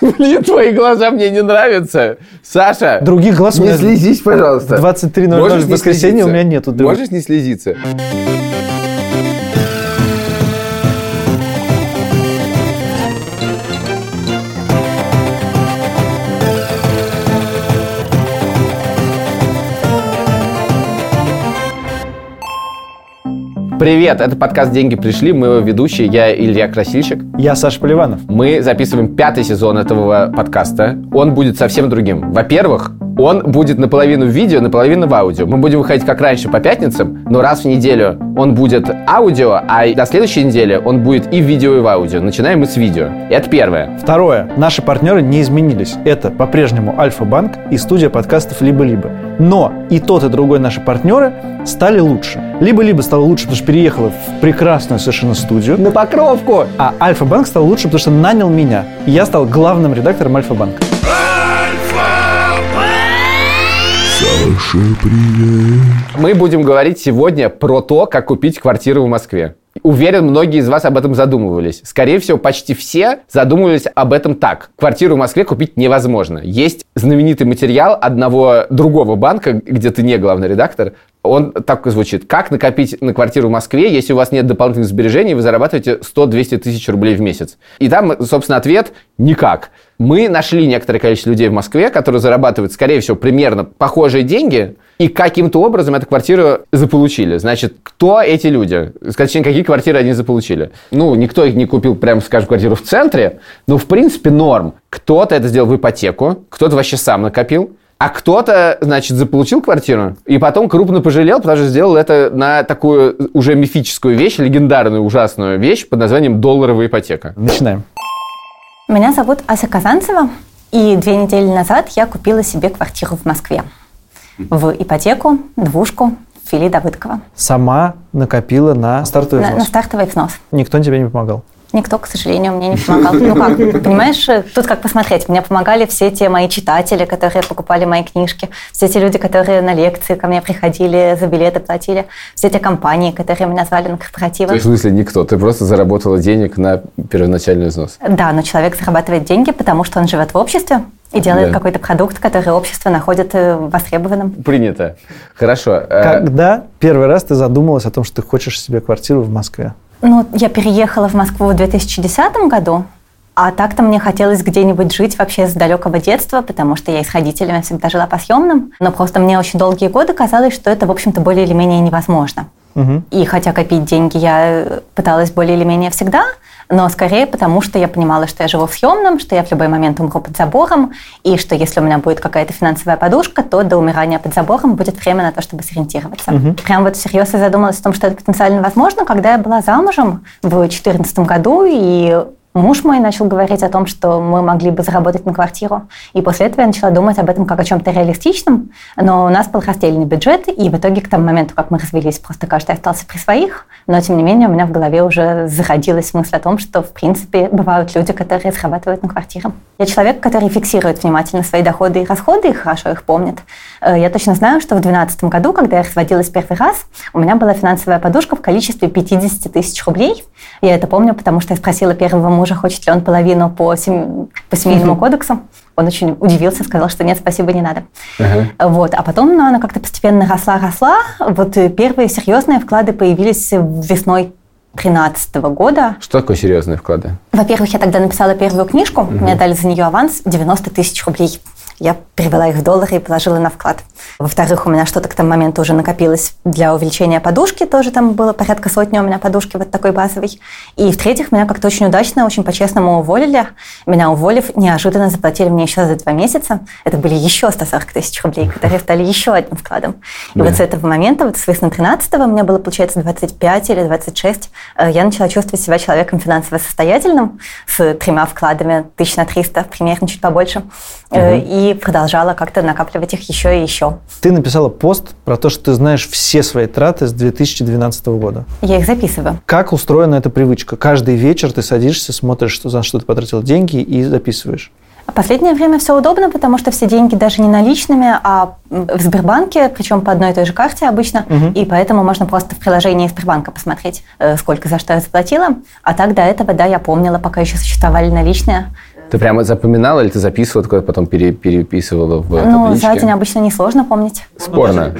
Блин, твои глаза мне не нравятся. Саша, Других глаз у не меня слезись, пожалуйста. 23.00 Можешь в воскресенье у меня нету. Можешь не слезиться? Привет, это подкаст «Деньги пришли». Мы его ведущие, я Илья Красильщик. Я Саша Поливанов. Мы записываем пятый сезон этого подкаста. Он будет совсем другим. Во-первых, он будет наполовину в видео, наполовину в аудио. Мы будем выходить как раньше по пятницам, но раз в неделю он будет аудио, а на следующей неделе он будет и в видео, и в аудио. Начинаем мы с видео. Это первое. Второе. Наши партнеры не изменились. Это по-прежнему Альфа-Банк и студия подкастов «Либо-либо». Но и тот, и другой наши партнеры стали лучше. «Либо-либо» стало лучше, потому что переехала в прекрасную совершенно студию. На покровку! А Альфа-Банк стал лучше, потому что нанял меня. И я стал главным редактором Альфа-Банка. Саша, привет. Мы будем говорить сегодня про то, как купить квартиру в Москве. Уверен, многие из вас об этом задумывались. Скорее всего, почти все задумывались об этом так. Квартиру в Москве купить невозможно. Есть знаменитый материал одного другого банка, где ты не главный редактор. Он так и звучит. Как накопить на квартиру в Москве, если у вас нет дополнительных сбережений, вы зарабатываете 100-200 тысяч рублей в месяц? И там, собственно, ответ – никак. Мы нашли некоторое количество людей в Москве, которые зарабатывают, скорее всего, примерно похожие деньги, и каким-то образом эту квартиру заполучили. Значит, кто эти люди? Точнее, какие квартиры они заполучили? Ну, никто их не купил, прямо скажем, квартиру в центре, но, в принципе, норм. Кто-то это сделал в ипотеку, кто-то вообще сам накопил, а кто-то, значит, заполучил квартиру и потом крупно пожалел, потому что сделал это на такую уже мифическую вещь, легендарную, ужасную вещь под названием долларовая ипотека. Начинаем. Меня зовут Ася Казанцева, и две недели назад я купила себе квартиру в Москве. В ипотеку, двушку, Фили Давыдкова. Сама накопила на стартовый На, на взнос. стартовый взнос. Никто тебе не помогал. Никто, к сожалению, мне не помогал. Ну как, понимаешь, тут как посмотреть. Мне помогали все те мои читатели, которые покупали мои книжки, все те люди, которые на лекции ко мне приходили, за билеты платили, все те компании, которые меня звали на корпоративы. То есть, в смысле, никто. Ты просто заработала денег на первоначальный взнос. Да, но человек зарабатывает деньги, потому что он живет в обществе и делает Да. какой-то продукт, который общество находит э, востребованным. Принято. Хорошо. Э, Когда первый раз ты задумалась о том, что ты хочешь себе квартиру в Москве? Ну, я переехала в Москву в 2010 году, а так-то мне хотелось где-нибудь жить вообще с далекого детства, потому что я и с родителями всегда жила по съемным. Но просто мне очень долгие годы казалось, что это, в общем-то, более или менее невозможно. Мгм. И хотя копить деньги я пыталась более или менее всегда, но скорее потому, что я понимала, что я живу в съемном, что я в любой момент умру под забором, и что если у меня будет какая-то финансовая подушка, то до умирания под забором будет время на то, чтобы сориентироваться. Прям вот всерьез я задумалась о том, что это потенциально возможно, когда я была замужем в 2014 году, и Муж мой начал говорить о том, что мы могли бы заработать на квартиру. И после этого я начала думать об этом как о чем-то реалистичном. Но у нас был раздельный бюджет, и в итоге к тому моменту, как мы развелись, просто каждый остался при своих. Но, тем не менее, у меня в голове уже зародилась мысль о том, что, в принципе, бывают люди, которые зарабатывают на квартиру. Я человек, который фиксирует внимательно свои доходы и расходы, и хорошо их помнит. Э, Я точно знаю, что в 2012 году, когда я разводилась первый раз, у меня была финансовая подушка в количестве 50 тысяч рублей. Я это помню, потому что я спросила первого хочет ли он половину по, сем- по семейному кодексу. Он очень удивился, сказал, что нет, спасибо, не надо. Ага. Вот. А потом ну, она как-то постепенно росла-росла. Вот э, первые серьезные вклады появились весной 2013 года. Что такое серьезные вклады? Во-первых, я тогда написала первую книжку, мне дали за нее аванс 90 тысяч рублей. Я перевела их в доллары и положила на вклад. Во-вторых, у меня что-то к тому моменту уже накопилось для увеличения подушки, тоже там было порядка сотни у меня подушки вот такой базовой. И в-третьих, меня как-то очень удачно, очень по-честному уволили. Меня уволив, неожиданно заплатили мне еще за два месяца. Это были еще 140 тысяч рублей, которые стали еще одним вкладом. И Да. вот с этого момента, вот с весны 13 мне было, получается, 25 или 26, э, я начала чувствовать себя человеком финансово состоятельным, с тремя вкладами, тысяч на 300, примерно чуть побольше, э, и продолжала как-то накапливать их еще и еще. Ты написала пост про то, что ты знаешь все свои траты с 2012 года. Я их записываю. Как устроена эта привычка? Каждый вечер ты садишься, смотришь, что, за что ты потратил деньги и записываешь. А последнее время все удобно, потому что все деньги даже не наличными, а в Сбербанке, причем по одной и той же карте обычно, Мгм. и поэтому можно просто в приложении Сбербанка посмотреть, э, сколько за что я заплатила. А так до этого, да, я помнила, пока еще существовали наличные, Ты прямо запоминала или ты записывала, куда потом пере- переписывала в Ну, табличке? за день обычно несложно помнить. Спорно.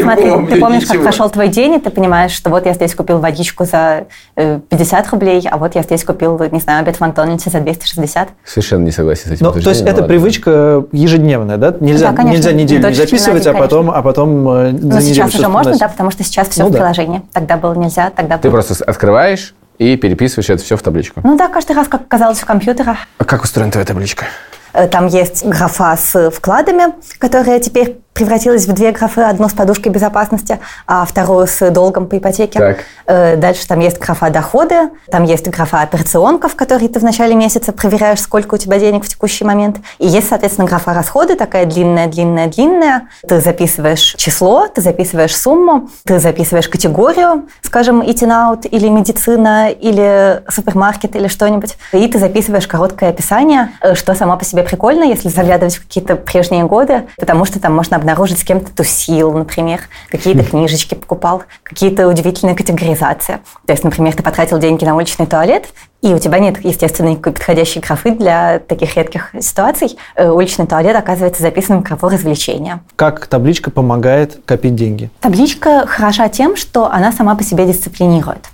Смотри, ты помнишь, как прошел твой день, и ты понимаешь, что вот я здесь купил водичку за э, 50 рублей, а вот я здесь купил, не знаю, обед в Макдональдсе за 260. Совершенно не согласен с этим Ну, то есть это привычка ежедневная, да? Нельзя, неделю не записывать, а потом, а потом э, за Но неделю сейчас уже можно, да, потому что сейчас все Ну в приложении. Тогда было нельзя, тогда Ты просто открываешь и переписываешь это все в табличку. Ну да, каждый раз, как оказалось в компьютерах. А как устроена твоя табличка? Э, Там есть графа с вкладами, которая теперь превратилась в две графы. Одну с подушкой безопасности, а вторую с долгом по ипотеке. Так. Э, Дальше там есть графа доходы, там есть графа операционка, в которой ты в начале месяца проверяешь, сколько у тебя денег в текущий момент. И есть, соответственно, графа расходы, такая длинная, длинная, длинная. Ты записываешь число, ты записываешь сумму, ты записываешь категорию, скажем, eating out или медицина, или супермаркет, или что-нибудь. И ты записываешь короткое описание, э, что само по себе прикольно, если заглядывать в какие-то прежние годы, потому что там можно обнаружить, с кем ты тусил, например, какие-то книжечки покупал, какие-то удивительные категоризации. То есть, например, ты потратил деньги на уличный туалет, и у тебя нет, естественно, никакой подходящей графы для таких редких ситуаций. Э, Уличный туалет оказывается записан в графу развлечения. Как табличка помогает копить деньги? Табличка хороша тем, что она сама по себе дисциплинирует.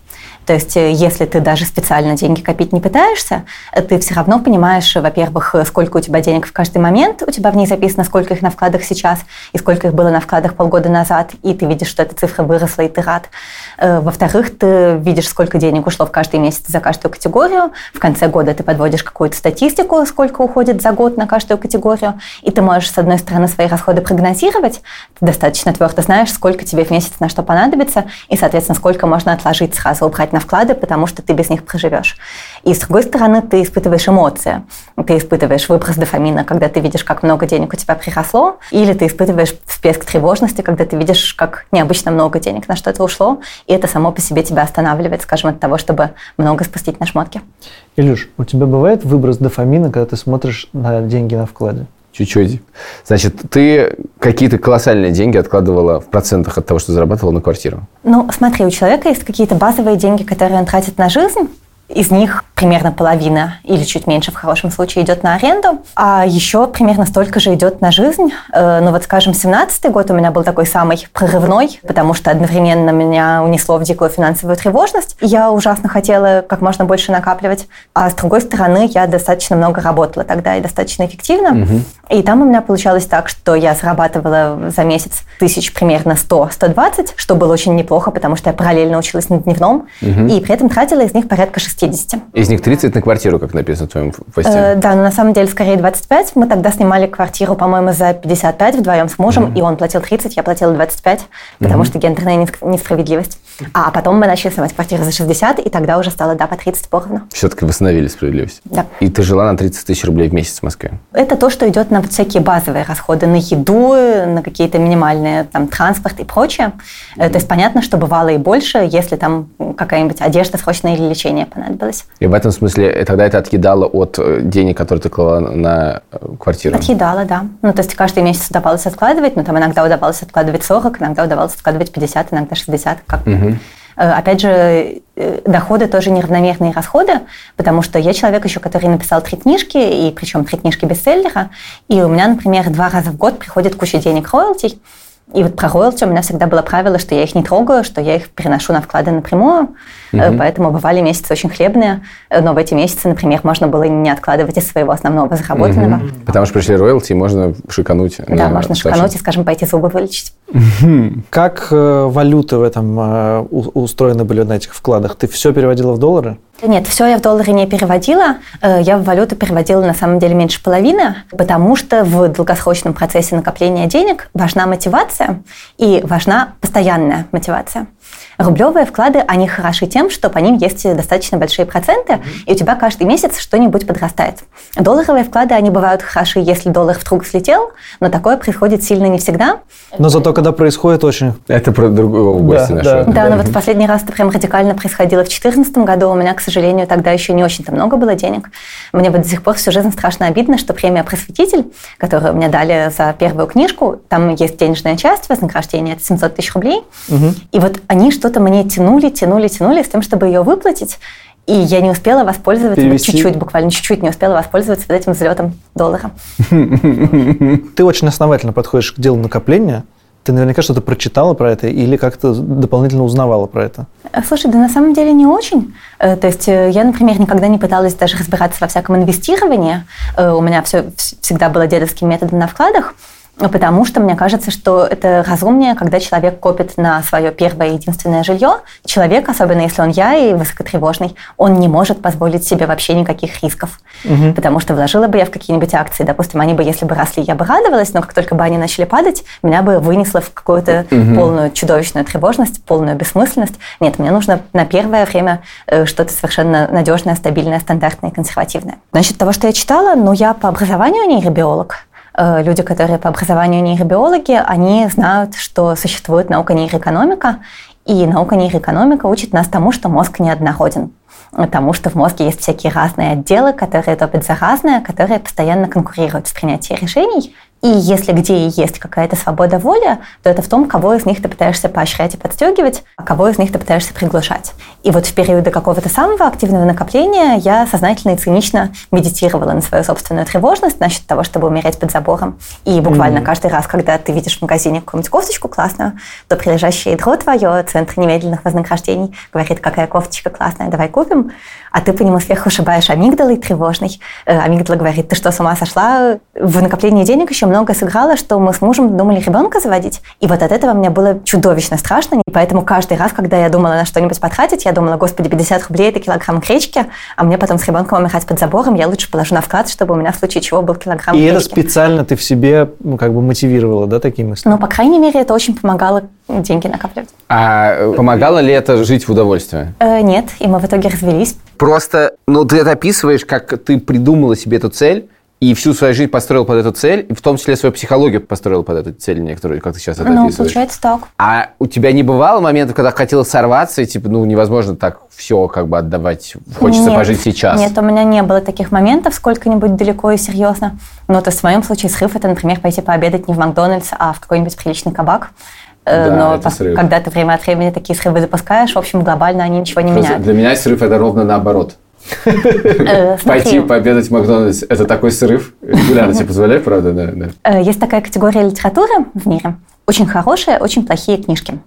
То есть, э, если ты даже специально деньги копить не пытаешься, э, ты все равно понимаешь, э, во-первых, сколько у тебя денег в каждый момент, у тебя в ней записано, сколько их на вкладах сейчас, и сколько их было на вкладах полгода назад, и ты видишь, что эта цифра выросла, и ты рад. Во-вторых, ты видишь, сколько денег ушло в каждый месяц за каждую категорию. В конце года ты подводишь какую-то статистику, сколько уходит за год на каждую категорию, и ты можешь, с одной стороны, свои расходы прогнозировать, ты достаточно твердо знаешь, сколько тебе в месяц на что понадобится, и, соответственно, сколько можно отложить сразу, убрать на вклады, потому что ты без них проживешь. И, с другой стороны, ты испытываешь эмоции. Ты испытываешь выброс дофамина, когда ты видишь, как много денег у тебя приросло, или ты испытываешь всплеск тревожности, когда ты видишь, как необычно много денег на что-то ушло, и это само по себе тебя останавливает, скажем, от того, чтобы много спустить на шмотки. Илюш, у тебя бывает выброс дофамина, когда ты смотришь на деньги на вкладе? Чуть-чуть. Значит, ты какие-то колоссальные деньги откладывала в процентах от того, что зарабатывала на квартиру. Ну, смотри, у человека есть какие-то базовые деньги, которые он тратит на жизнь. Из них примерно половина или чуть меньше в хорошем случае идет на аренду, а еще примерно столько же идет на жизнь. Э, Ну вот, скажем, 17 год у меня был такой самый прорывной, потому что одновременно меня унесло в дикую финансовую тревожность. Я ужасно хотела как можно больше накапливать. А с другой стороны, я достаточно много работала тогда и достаточно эффективно. И там у меня получалось так, что я зарабатывала за месяц тысяч примерно 100-120, что было очень неплохо, потому что я параллельно училась на дневном, и при этом тратила из них порядка 60. Из них 30 на квартиру, как написано в твоем посте. Э, да, но на самом деле скорее 25. Мы тогда снимали квартиру, по-моему, за 55 вдвоем с мужем, и он платил 30, я платила 25, потому что гендерная несправедливость. А потом мы начали снимать квартиру за 60, и тогда уже стало, да, по 30 поровну. Все-таки восстановили справедливость. Да. И ты жила на 30 тысяч рублей в месяц в Москве. Это то, что идет на всякие базовые расходы, на еду, на какие-то минимальные там транспорт и прочее. Э, То есть понятно, что бывало и больше, если там какая-нибудь одежда срочная или лечение понадобилось. И в этом смысле э, тогда это отъедало от э, денег, которые ты клала на э, квартиру. Отъедала, да. Ну, то есть каждый месяц удавалось откладывать, но там иногда удавалось откладывать 40, иногда удавалось откладывать 50, иногда 60. Как... Э, Опять же, доходы тоже неравномерные расходы, потому что я человек еще, который написал три книжки, и причем три книжки бестселлера, и у меня, например, два раза в год приходит куча денег роялти, и вот про роялти у меня всегда было правило, что я их не трогаю, что я их переношу на вклады напрямую, Э, поэтому бывали месяцы очень хлебные, Э, но в эти месяцы, например, можно было не откладывать из своего основного заработанного. Потому что пришли роялти, и можно шикануть. Да, можно старшем. шикануть и, скажем, пойти зубы вылечить. Как э, валюты в этом э, устроены были на этих вкладах? Ты все переводила в доллары? Нет, все я в доллары не переводила. Я в валюту переводила на самом деле меньше половины, потому что в долгосрочном процессе накопления денег важна мотивация и важна постоянная мотивация. Рублевые вклады, они хороши тем, что по ним есть достаточно большие проценты, и у тебя каждый месяц что-нибудь подрастает. Долларовые вклады, они бывают хороши, если доллар вдруг слетел, но такое происходит сильно не всегда. Но зато когда происходит очень... Это про другую область Да, нашу. да. Да, но вот в последний раз это прям радикально происходило в 2014 году. У меня, к сожалению, тогда еще не очень-то много было денег. Мне вот до сих пор всю жизнь страшно обидно, что премия «Просветитель», которую мне дали за первую книжку, там есть денежная часть, вознаграждение, это 700 тысяч рублей. И вот они что-то мне тянули, тянули, тянули с тем, чтобы ее выплатить. И я не успела воспользоваться, вот чуть-чуть, буквально чуть-чуть не успела воспользоваться вот этим взлетом доллара. Ты очень основательно подходишь к делу накопления. Ты наверняка что-то прочитала про это или как-то дополнительно узнавала про это. Э, Слушай, да на самом деле не очень. Э, То есть э, я, например, никогда не пыталась даже разбираться во всяком инвестировании. У меня все всегда было дедовским методом на вкладах. Потому что мне кажется, что это разумнее, когда человек копит на свое первое и единственное жилье. Человек, особенно если он я и высокотревожный, он не может позволить себе вообще никаких рисков. Потому что вложила бы я в какие-нибудь акции, допустим, они бы, если бы росли, я бы радовалась, но как только бы они начали падать, меня бы вынесло в какую-то полную чудовищную тревожность, полную бессмысленность. Нет, мне нужно на первое время э, что-то совершенно надежное, стабильное, стандартное и консервативное. Насчет того, что я читала, ну, я по образованию нейробиолог. Э, Люди, которые по образованию нейробиологи, они знают, что существует наука нейроэкономика, и наука нейроэкономика учит нас тому, что мозг неоднороден. Тому, что в мозге есть всякие разные отделы, которые топят за разное, которые постоянно конкурируют в принятии решений. И если где и есть какая-то свобода воли, то это в том, кого из них ты пытаешься поощрять и подстегивать, а кого из них ты пытаешься приглушать. И вот в периоды какого-то самого активного накопления я сознательно и цинично медитировала на свою собственную тревожность насчет того, чтобы умереть под забором. И буквально каждый раз, когда ты видишь в магазине какую-нибудь кофточку классную, то прилежащее ядро твое, центр немедленных вознаграждений, говорит, какая кофточка классная, давай купим. А ты по нему сверху шибаешь амигдалой тревожной. Э, Амигдала говорит, ты что, с ума сошла? В накоплении денег еще много сыграло, что мы с мужем думали ребенка заводить. И вот от этого мне было чудовищно страшно. И поэтому каждый раз, когда я думала на что-нибудь потратить, я думала, господи, 50 рублей – это килограмм гречки, а мне потом с ребенком умирать под забором, я лучше положу на вклад, чтобы у меня в случае чего был килограмм И это гречки. специально ты в себе ну, как бы мотивировала, да, такие мысли? Ну, по крайней мере, это очень помогало деньги накапливать. А помогало ли это жить в удовольствие? Э, нет, и мы в итоге развелись. Просто, ну, ты это описываешь, как ты придумала себе эту цель, и всю свою жизнь построил под эту цель, и в том числе свою психологию построил под эту цель некоторую, как ты сейчас это ну, получается так. А у тебя не бывало моментов, когда хотела сорваться, и типа, ну, невозможно так все как бы отдавать, хочется Нет. пожить сейчас? Нет, у меня не было таких моментов сколько-нибудь далеко и серьезно. Но то в моем случае срыв это, например, пойти пообедать не в Макдональдс, а в какой-нибудь приличный кабак. Э, Да, Но срыв. когда ты время от времени такие срывы запускаешь, в общем, глобально они ничего не Просто меняют. Для меня срыв это ровно наоборот. Э, Пойти пообедать в Макдональдс – это такой срыв. Регулярно тебе позволяет, правда? Да, да. э, есть такая категория литературы в мире. Очень хорошие, очень плохие книжки.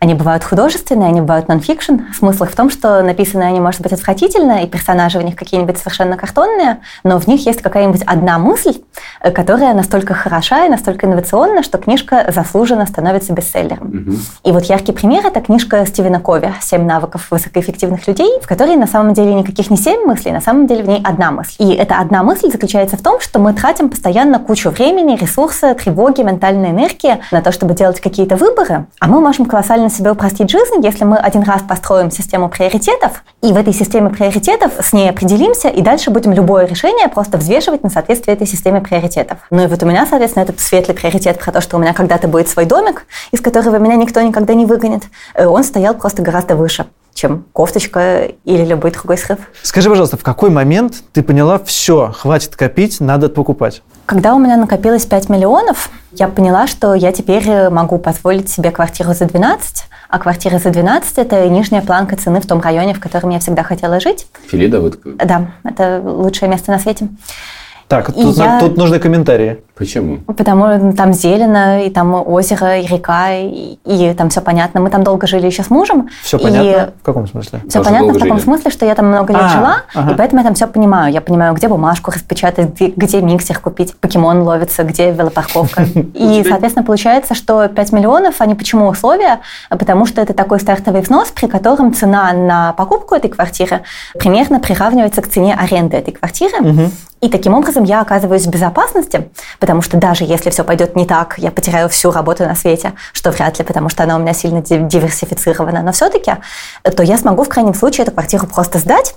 Они бывают художественные, они бывают нон-фикшн. Смысл их в том, что написанные они, может быть, отвратительно, и персонажи в них какие-нибудь совершенно картонные, но в них есть какая-нибудь одна мысль, э, которая настолько хороша и настолько инновационна, что книжка заслуженно становится бестселлером. И вот яркий пример – это книжка Стивена Кови «Семь навыков высокоэффективных людей», в которой на самом деле никаких не семь мыслей, на самом деле в ней одна мысль. И эта одна мысль заключается в том, что мы тратим постоянно кучу времени, ресурса, тревоги, ментальной энергии на то, чтобы делать какие-то выборы, а мы можем колоссально себе упростить жизнь, если мы один раз построим систему приоритетов, и в этой системе приоритетов с ней определимся, и дальше будем любое решение просто взвешивать на соответствие этой системе приоритетов. Ну и вот у меня, соответственно, этот светлый приоритет про то, что у меня когда-то будет свой домик, из которого меня никто никогда не выгонит, э, он стоял просто гораздо выше чем кофточка или любой другой срыв. Скажи, пожалуйста, в какой момент ты поняла, все, хватит копить, надо покупать? Когда у меня накопилось 5 миллионов, я поняла, что я теперь э, могу позволить себе квартиру за 12, а квартира за 12 – это нижняя планка цены в том районе, в котором я всегда хотела жить. Филида, вот Да, это лучшее место на свете. Так, тут, я- тут нужны комментарии. почему? Потому что там зелено, и там озеро, и река, и, и там все понятно. Мы там долго жили еще с мужем. Все и понятно? В каком смысле? Все Тоже понятно в таком жили. смысле, что я там много лет А, жила, ага. и поэтому я там все понимаю. Я понимаю, где бумажку распечатать, где, где миксер купить, покемон ловится, где велопарковка. И, соответственно, получается, что 5 миллионов, они почему условия? Потому что это такой стартовый взнос, при котором цена на покупку этой квартиры примерно приравнивается к цене аренды этой квартиры. И таким образом я оказываюсь в безопасности, потому что даже если все пойдет не так, я потеряю всю работу на свете, что вряд ли, потому что она у меня сильно ди- диверсифицирована, но все-таки, то я смогу в крайнем случае эту квартиру просто сдать,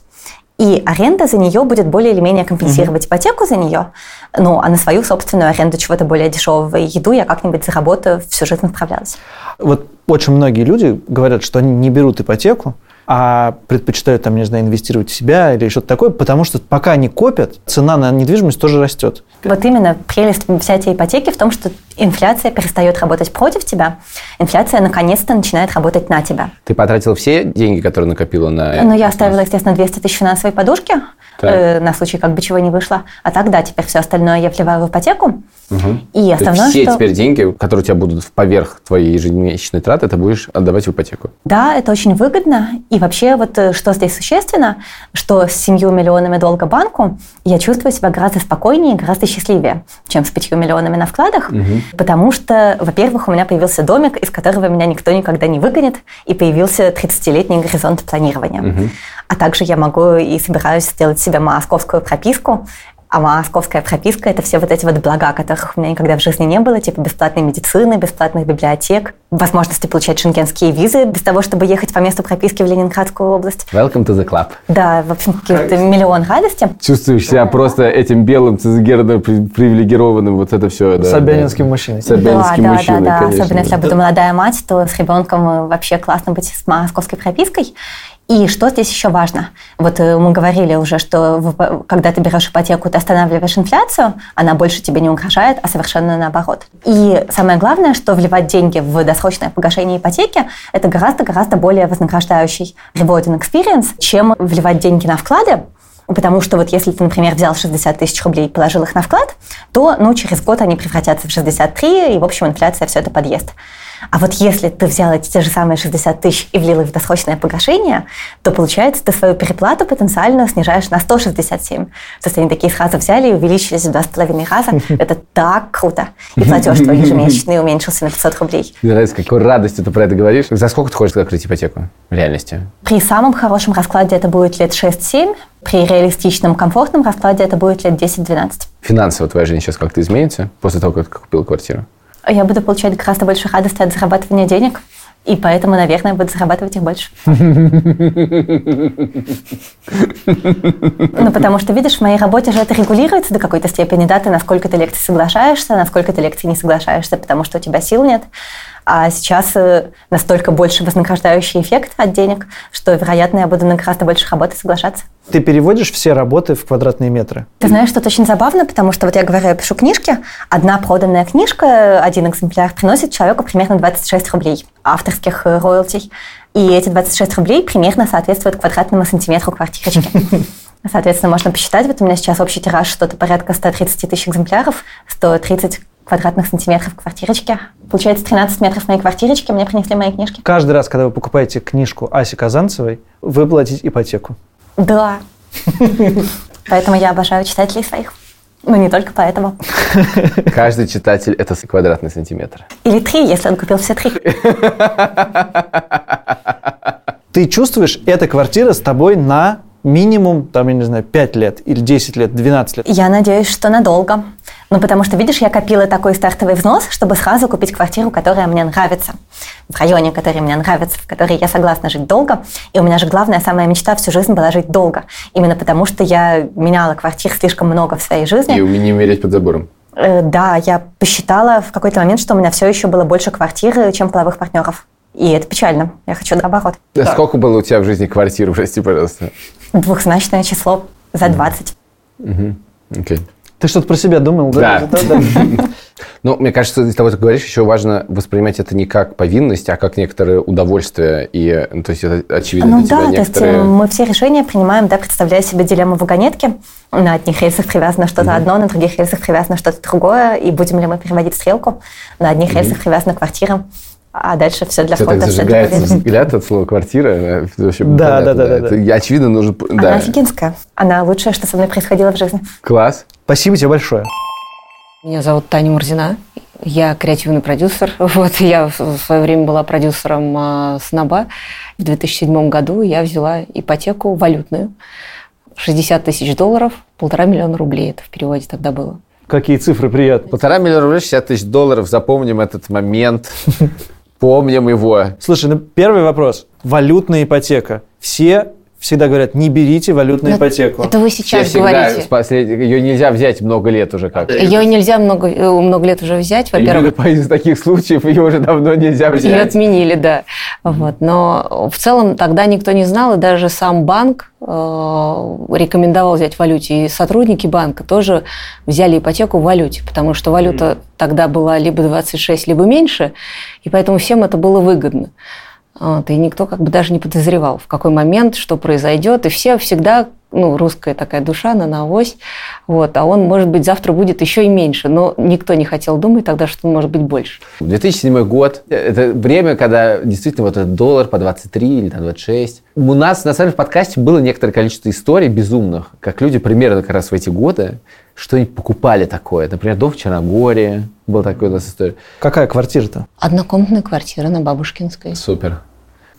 и аренда за нее будет более или менее компенсировать ипотеку за нее, ну, а на свою собственную аренду чего-то более дешевого и еду я как-нибудь заработаю, всю жизнь справлялась. Вот очень многие люди говорят, что они не берут ипотеку, а предпочитают, там, не знаю, инвестировать в себя или что-то такое, потому что пока они копят, цена на недвижимость тоже растет. Вот именно прелесть взятия ипотеки в том, что инфляция перестает работать против тебя, инфляция наконец-то начинает работать на тебя. Ты потратил все деньги, которые накопила на... Ну, я оставила, естественно, 200 тысяч финансовой подушки, Так. э, на случай, как бы чего не вышло. А так, да, теперь все остальное я вливаю в ипотеку. Мгм. И То есть основное, все что... теперь деньги, которые у тебя будут поверх твоей ежемесячной траты, ты будешь отдавать в ипотеку. Да, это очень выгодно. И вообще, вот э, что здесь существенно, что с семью миллионами долга банку я чувствую себя гораздо спокойнее гораздо счастливее, чем с пятью миллионами на вкладах. Потому что, во-первых, у меня появился домик, из которого меня никто никогда не выгонит, и появился 30-летний горизонт планирования. А также я могу и собираюсь сделать себе московскую прописку, а московская прописка – это все вот эти вот блага, которых у меня никогда в жизни не было, типа бесплатной медицины, бесплатных библиотек, возможности получать шенгенские визы без того, чтобы ехать по месту прописки в Ленинградскую область. Welcome to the club. Да, в общем, какой-то миллион радости. Чувствуешь себя просто этим белым, цизгерно привилегированным, вот это все. Да, Собянинским мужчиной. Собянинским да, мужчиной, да, да, конечно. Особенно если я буду молодая мать, то с ребенком э, вообще классно быть с московской пропиской. И что здесь еще важно? Вот э, мы говорили уже, что когда ты берешь ипотеку, ты останавливаешь инфляцию, она больше тебе не угрожает, а совершенно наоборот. И самое главное, что вливать деньги в досрочное погашение ипотеки – это гораздо-гораздо более вознаграждающий rewarding experience, чем вливать деньги на вклады, Потому что вот если ты, например, взял 60 тысяч рублей и положил их на вклад, то ну, через год они превратятся в 63, и, в общем, инфляция все это подъест. А вот если ты взял эти те же самые 60 тысяч и влил их в досрочное погашение, то, получается, ты свою переплату потенциально снижаешь на 167. То есть они такие сразу взяли и увеличились в два с половиной раза. Это так круто. И платеж твой ежемесячный уменьшился на 500 рублей. Мне нравится, с какой радостью ты про это говоришь. За сколько ты хочешь закрыть ипотеку в реальности? При самом хорошем раскладе это будет лет 6-7, при реалистичном, комфортном раскладе это будет лет 10-12. Финансово твоя жизнь сейчас как-то изменится после того, как ты купил квартиру? Я буду получать гораздо больше радости от зарабатывания денег, и поэтому, наверное, буду зарабатывать их больше. Ну, потому что, видишь, в моей работе же это регулируется до какой-то степени, да, ты на сколько ты лекций соглашаешься, на сколько ты лекций не соглашаешься, потому что у тебя сил нет. А сейчас э, настолько больше вознаграждающий эффект от денег, что, вероятно, я буду на гораздо больше работы соглашаться. Ты переводишь все работы в квадратные метры. Ты знаешь, что это очень забавно, потому что вот я говорю, я пишу книжки, одна проданная книжка, один экземпляр приносит человеку примерно 26 рублей авторских э, роялтий. И эти 26 рублей примерно соответствуют квадратному сантиметру квартирочки. Соответственно, можно посчитать, вот у меня сейчас общий тираж что-то порядка 130 тысяч экземпляров, 130 квадратных сантиметров квартирочки. Получается, 13 метров моей квартирочки мне принесли мои книжки. Каждый раз, когда вы покупаете книжку Аси Казанцевой, вы платите ипотеку. Да. Поэтому я обожаю читателей своих. Ну, не только поэтому. Каждый читатель – это квадратный сантиметр. Или три, если он купил все три. Ты чувствуешь, эта квартира с тобой на минимум, там, я не знаю, 5 лет или 10 лет, 12 лет. Я надеюсь, что надолго. Ну, потому что, видишь, я копила такой стартовый взнос, чтобы сразу купить квартиру, которая мне нравится. В районе, который мне нравится, в которой я согласна жить долго. И у меня же главная, самая мечта всю жизнь была жить долго. Именно потому, что я меняла квартир слишком много в своей жизни. И не умереть под забором. Э, Да, я посчитала в какой-то момент, что у меня все еще было больше квартир, чем половых партнеров. И это печально. Я хочу наоборот. Да. Сколько было у тебя в жизни квартир, прости, пожалуйста? Двухзначное число за 20. Окей. Ты что-то про себя думал, да? Да. Ну, мне кажется, из того, что ты говоришь, еще важно воспринимать это не как повинность, а как некоторое удовольствие. И, ну, то есть, это очевидно Ну для тебя да, то есть некоторые... э, мы все решения принимаем, да, представляя себе дилемму вагонетки. На одних рельсах привязано что-то одно, на других рельсах привязано что-то другое. И будем ли мы переводить стрелку? На одних рельсах привязана квартира, а дальше все для Все так фото. для зажигается проверки. взгляд от слова квартира. э, вообще Да, понятно, да, да, да, Это да. очевидно нужно... Она Да. офигенская. Она лучшее, что со мной происходило в жизни. Класс. Спасибо тебе большое. Меня зовут Таня Мурзина. Я креативный продюсер. Вот я в свое время была продюсером а, Снаба. В 2007 году я взяла ипотеку валютную. 60 тысяч долларов, полтора миллиона рублей. Это в переводе тогда было. Какие цифры приятные. Полтора миллиона рублей, 60 тысяч долларов. Запомним этот момент. Помним его. Слушай, ну первый вопрос. Валютная ипотека. Все всегда говорят, не берите валютную Ну, ипотеку. Это вы Все сейчас всегда говорите. послед- Ее нельзя взять много лет уже как. Ее нельзя много, э, много лет уже взять, во-первых. Именно из таких случаев ее уже давно нельзя Ее взять. отменили, да. Вот. Но в целом тогда никто не знал, и даже сам банк э, рекомендовал взять в валюте. И сотрудники банка тоже взяли ипотеку в валюте, потому что валюта тогда была либо 26, либо меньше, и поэтому всем это было выгодно. Вот, и никто как бы даже не подозревал, в какой момент, что произойдет. И все всегда, ну, русская такая душа, на навось, вот, а он, может быть, завтра будет еще и меньше. Но никто не хотел думать тогда, что он может быть больше. 2007 год – это время, когда действительно вот этот доллар по 23 или там 26. У нас, на самом деле, в подкасте было некоторое количество историй безумных, как люди примерно как раз в эти годы что-нибудь покупали такое. Например, дом в Черногории. Был такой у нас история. Какая квартира-то? Однокомнатная квартира на Бабушкинской. Супер.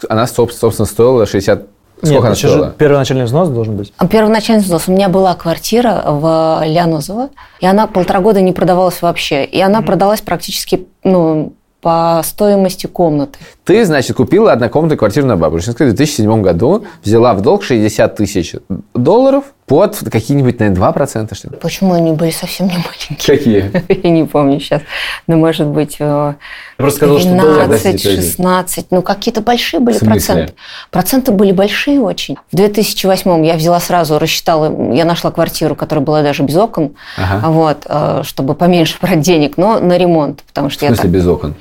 Она, соб- собственно, стоила 60... Сколько Нет, она стоила? первоначальный взнос должен быть. А Первоначальный взнос. У меня была квартира в Лянозово, и она полтора года не продавалась вообще. И она продалась практически ну, по стоимости комнаты. Ты, значит, купила однокомнатную квартиру на Бабушкинской в 2007 году, взяла в долг 60 тысяч долларов под какие-нибудь, наверное, 2%, что ли? Почему они были совсем не маленькие? Какие? Я не помню сейчас. Но, может быть, э, Я просто сказал, что доллар... 12, подожди, подожди. 16. Ну, какие-то большие были В проценты. Проценты были большие очень. В 2008 я взяла сразу, рассчитала, я нашла квартиру, которая была даже без окон, Ага. вот, э, чтобы поменьше брать денег, но на ремонт, потому В что я смысле так... без окон?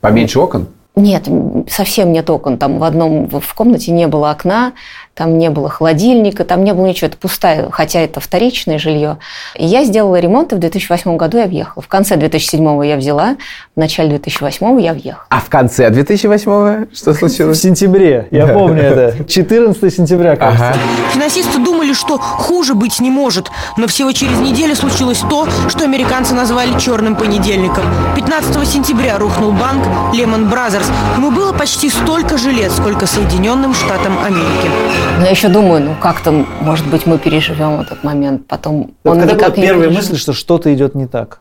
Поменьше окон? Нет, совсем нет окон. Там в одном в в комнате не было окна, там не было холодильника, там не было ничего. Это пустая, хотя это вторичное жилье. И я сделала ремонт, и в 2008 году я въехала. В конце 2007 я взяла, в начале 2008 я въехала. А в конце 2008 что В случилось? сентябре, я помню это. 14 сентября, кажется. Ага. Финансисты думали, что хуже быть не может, но всего через неделю случилось то, что американцы назвали «черным понедельником». 15 сентября рухнул банк Lehman Brothers. Ему было почти столько же лет, сколько Соединенным Штатам Америки. Но я еще думаю, ну как-то, может быть, мы переживем этот момент. Потом Вот он когда была никак первая мысль, что что-то идет не так?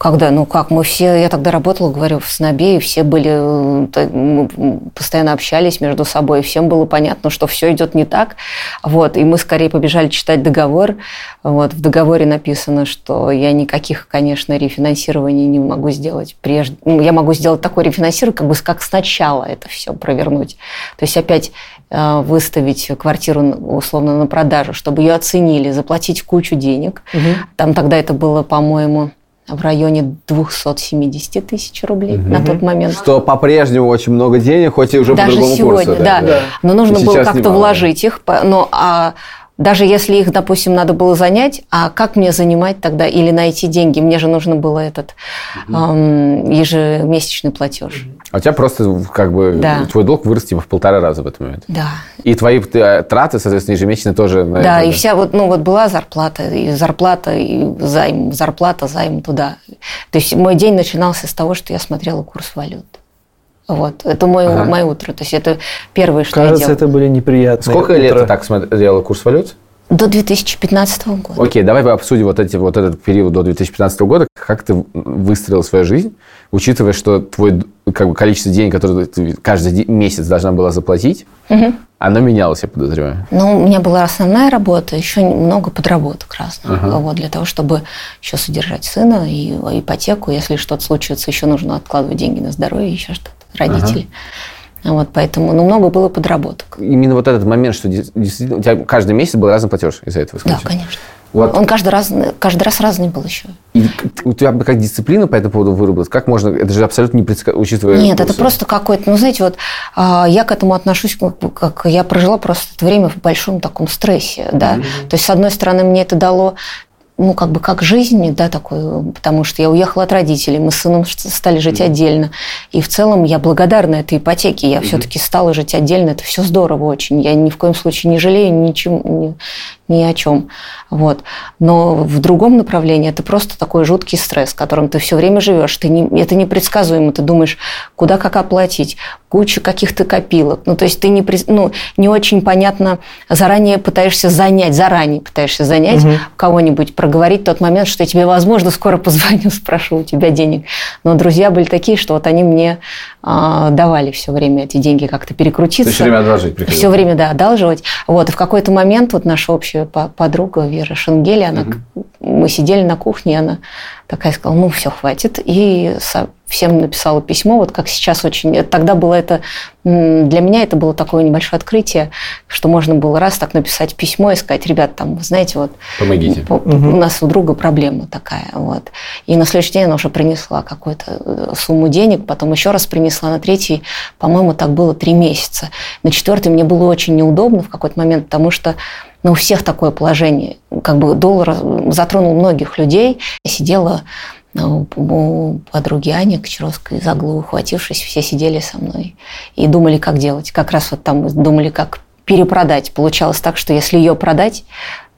Когда? Ну как, мы все, я тогда работала, говорю, в СНОБе, и все были, э, мы постоянно общались между собой, и всем было понятно, что все идет не так. Вот, и мы скорее побежали читать договор. Вот, в договоре написано, что я никаких, конечно, рефинансирований не могу сделать прежде. Ну, я могу сделать такое рефинансирование, как бы как сначала это все провернуть. То есть опять выставить квартиру условно на продажу, чтобы ее оценили, заплатить кучу денег. Там тогда это было, по-моему, в районе 270 тысяч рублей на тот момент. Что по-прежнему очень много денег, хоть и уже по Даже другому сегодня, курсу. да. Но нужно И было как-то вложить их. по- Но а даже если их, допустим, надо было занять, а как мне занимать тогда или найти деньги? Мне же нужно было этот ам, ежемесячный платеж. А у тебя просто как бы Да. твой долг вырос типа в полтора раза в этот момент. Да. И твои э, траты, соответственно, ежемесячно тоже на Да, это, и вся вот, ну вот была зарплата, и зарплата, и займ, зарплата, займ туда. То есть мой день начинался с того, что я смотрела курс валют. Вот, это мое, Ага. мое утро. То есть это первое, что я Кажется, делала. это были неприятные Сколько лет утра. ты так смотрела курс валют? До 2015 года. Окей, давай обсудим вот, эти, вот этот период до 2015 года. Как ты выстроил свою жизнь, учитывая, что твое как бы, количество денег, которые ты каждый месяц должна была заплатить, оно менялось, я подозреваю. Ну, у меня была основная работа, еще много подработок разных. Ага. Вот, для того, чтобы еще содержать сына и ипотеку. Если что-то случится, еще нужно откладывать деньги на здоровье, еще что-то, родители. Вот, поэтому, ну, много было подработок. Именно вот этот момент, что действительно у тебя каждый месяц был разный платеж из-за этого. Да, исключения. конечно. Вот. Он каждый раз, каждый раз разный был еще. И у тебя бы как дисциплина по этому поводу выработалась? Как можно, это же абсолютно не предсказать, учитывая... Нет, это курсы. просто какой-то, ну, знаете, вот а, я к этому отношусь, как, я прожила просто это время в большом таком стрессе, да. То есть, с одной стороны, мне это дало ну, как бы как жизнь, да, такой, потому что я уехала от родителей, мы с сыном стали жить отдельно. И в целом я благодарна этой ипотеке, я все-таки стала жить отдельно, это все здорово очень. Я ни в коем случае не жалею ничем, ни, ни о чем. Вот. Но в другом направлении это просто такой жуткий стресс, которым ты все время живешь. Ты не, это непредсказуемо. Ты думаешь, куда как оплатить, куча каких-то копилок. Ну, то есть ты не, ну, не очень понятно, заранее пытаешься занять, заранее пытаешься занять кого-нибудь, проговорить тот момент, что я тебе, возможно, скоро позвоню, спрошу у тебя денег. Но друзья были такие, что вот они мне а, давали все время эти деньги как-то перекрутиться. все время одолжить приходилось. Все время, да, одалживать. Вот, и в какой-то момент вот наша общая по- подруга Вера Шенгели, она, мы сидели на кухне, и она такая сказала, ну, все, хватит. И всем написала письмо, вот как сейчас очень... Тогда было это... Для меня это было такое небольшое открытие, что можно было раз так написать письмо и сказать, ребят, там, вы знаете, вот Помогите. у у нас у друга проблема такая. Вот. И на следующий день она уже принесла какую-то э, сумму денег, потом еще раз принесла на третий, по-моему, так было три месяца. На четвертый мне было очень неудобно в какой-то момент, потому что ну, у всех такое положение. Как бы доллар затронул многих людей. Я сидела ну, у подруги Ани Кочаровской за голову ухватившись, все сидели со мной и думали, как делать. Как раз вот там думали, как перепродать. Получалось так, что если ее продать,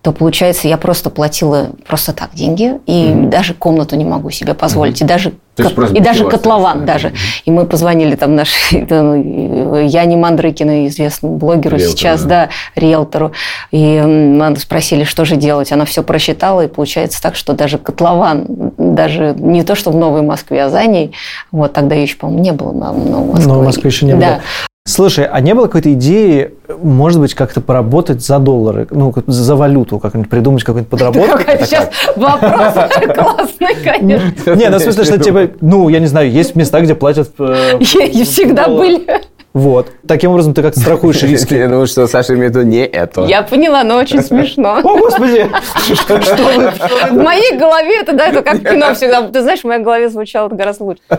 то получается, я просто платила просто так деньги, и даже комнату не могу себе позволить, и даже То кот- и даже котлован осталось, даже. да? И мы позвонили там нашей Яне Мандрыкиной, известному блогеру Риэлтору, сейчас, да. да, риэлтору. И мы спросили, что же делать. Она все просчитала, и получается так, что даже котлован, даже не то, что в Новой Москве, а за ней, вот тогда еще, по-моему, не было Новой Москве. Новой Москвы еще не было. Да. Слушай, а не было какой-то идеи, может быть, как-то поработать за доллары, ну, за валюту, как-нибудь придумать какую-нибудь подработку? Какой сейчас вопрос классный, конечно. Не, ну, в смысле, что типа, ну, я не знаю, есть места, где платят... э, всегда были. Вот. Таким образом, ты как-то страхуешь риски. Я думаю, что Саша имеет в виду не это. Я поняла, но очень смешно. О, Господи! Что вы? В моей голове это, да, это как кино всегда. Ты знаешь, в моей голове звучало это гораздо лучше. Ты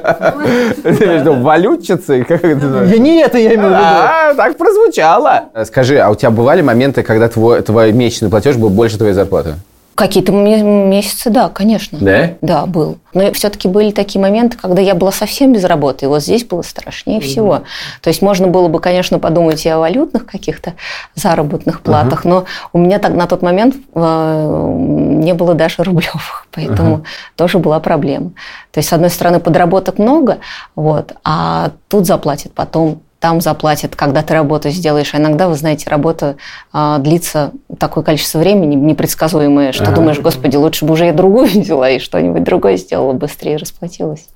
имеешь в виду валютчицы? Как это? Я не это я имел в виду. А, так прозвучало. Скажи, а у тебя бывали моменты, когда твой, твой месячный платеж был больше твоей зарплаты? Какие-то ме- месяцы, да, конечно. Да? Да, был. Но все-таки были такие моменты, когда я была совсем без работы, и вот здесь было страшнее всего. То есть можно было бы, конечно, подумать и о валютных каких-то заработных платах, но у меня так, на тот момент э, не было даже рублевых, поэтому тоже была проблема. То есть, с одной стороны, подработок много, вот, а тут заплатят потом там заплатят, когда ты работу сделаешь. А иногда, вы знаете, работа а, длится такое количество времени непредсказуемое, что Ага. думаешь, господи, лучше бы уже я другую взяла и что-нибудь другое сделала, быстрее расплатилась.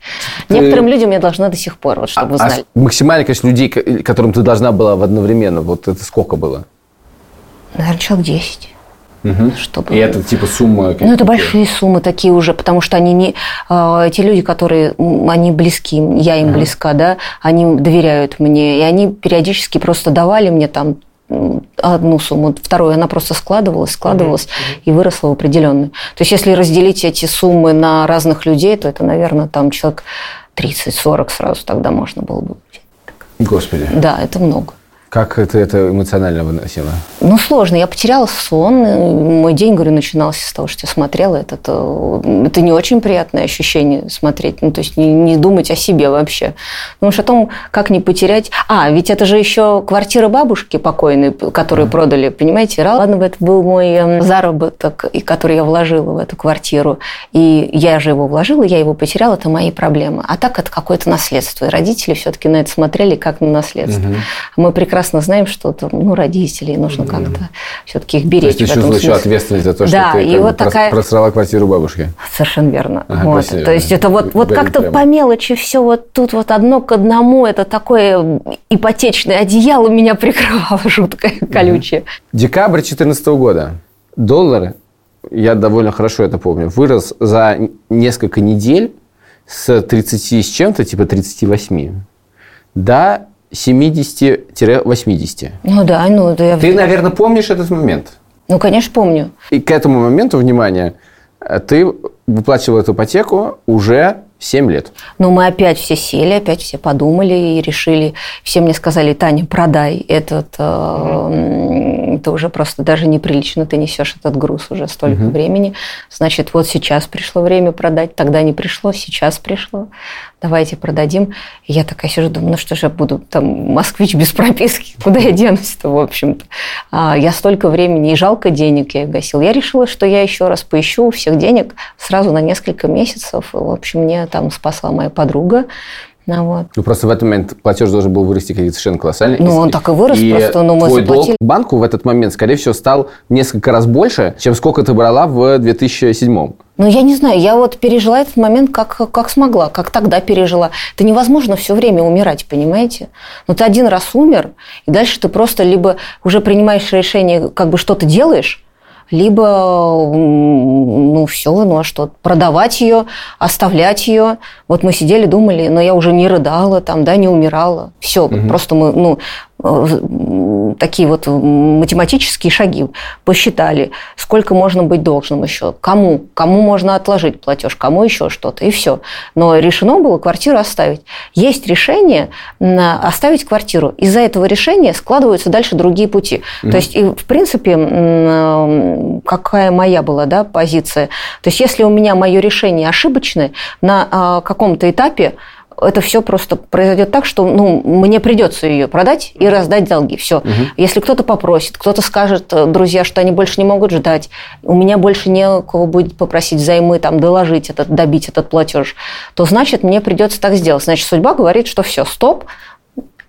Некоторым людям я должна до сих пор, вот чтобы вы А- а знали. максимальное количество людей, которым ты должна была в одновременно, вот это сколько было? Наверное, человек 10. Чтобы... И это типа сумма... Ну, это большие суммы такие уже, потому что они не... э, Эти люди, которые... Они близки, я им близка, да, они доверяют мне, и они периодически просто давали мне там одну сумму, вторую, она просто складывалась, складывалась и выросла в определенную. То есть, если разделить эти суммы на разных людей, то это, наверное, там человек 30-40 сразу тогда можно было бы. Господи. Да, это много. Как ты это эмоционально выносила? Ну, сложно. Я потеряла сон. Мой день, говорю, начинался с того, что я смотрела. Это, то- это не очень приятное ощущение смотреть. Ну, то есть не, не думать о себе вообще. Потому что о том, как не потерять... А, ведь это же еще квартира бабушки покойной, которую продали, понимаете? Ладно бы это был мой эм, заработок, который я вложила в эту квартиру. И я же его вложила, я его потеряла, это мои проблемы. А так это какое-то наследство. И родители все-таки на это смотрели как на наследство. Мы прекрасно знаем, что там, ну, родителей нужно как-то все-таки их То беречь есть ты чувствуешь еще ответственность за то, что Да, ты и вот такая- просрала квартиру бабушки. Совершенно верно. Ага, вот. спасибо. То есть это вот, вот как-то по мелочи все вот тут вот одно к одному, это такое ипотечное одеяло меня прикрывало жуткое, колючее. Декабрь 2014 года. Доллар, я довольно хорошо это помню, вырос за несколько недель с 30 с чем-то, типа 38, до 70-80. Ну да, ну, да, я- Ты, наверное, помнишь этот момент? ну, конечно, помню. И к этому моменту, внимание, ты выплачивал эту ипотеку уже 7 лет. Но мы опять все сели, опять все подумали и решили. Все мне сказали, Таня, продай этот. э, Это уже просто даже неприлично, ты несешь этот груз уже столько времени. Значит, вот сейчас пришло время продать, тогда не пришло, сейчас пришло. Давайте продадим. И я такая сижу, думаю, ну что же я буду там москвич без прописки, куда я денусь-то, в общем-то. А, я столько времени, и жалко денег я их гасила. Я решила, что я еще раз поищу всех денег сразу на несколько месяцев. В общем, мне там спасла моя подруга. Ну, вот. Ну, просто в этот момент платеж должен был вырасти какие-то совершенно колоссальные. Ну, он так и вырос, просто, но мы твой заплатили. долг банку в этот момент, скорее всего, стал несколько раз больше, чем сколько ты брала в 2007 Ну, я не знаю, я вот пережила этот момент как, как смогла, как тогда пережила. Это невозможно все время умирать, понимаете? Ну, ты один раз умер, и дальше ты просто либо уже принимаешь решение, как бы что ты делаешь, либо, ну, все, ну, а что, продавать ее, оставлять ее. Вот мы сидели, думали, но я уже не рыдала, там, да, не умирала. Все, просто мы, ну, такие вот математические шаги посчитали, сколько можно быть должным еще, кому, кому можно отложить платеж, кому еще что-то, и все. Но решено было квартиру оставить. Есть решение оставить квартиру. Из-за этого решения складываются дальше другие пути. То есть, и, в принципе, какая моя была да, позиция. То есть, если у меня мое решение ошибочное, на а, каком-то этапе это все просто произойдет так, что ну, мне придется ее продать и раздать долги. Все. Если кто-то попросит, кто-то скажет, э, друзья, что они больше не могут ждать, у меня больше не кого будет попросить взаймы, там, доложить этот, добить этот платеж, то значит, мне придется так сделать. Значит, судьба говорит, что все, стоп,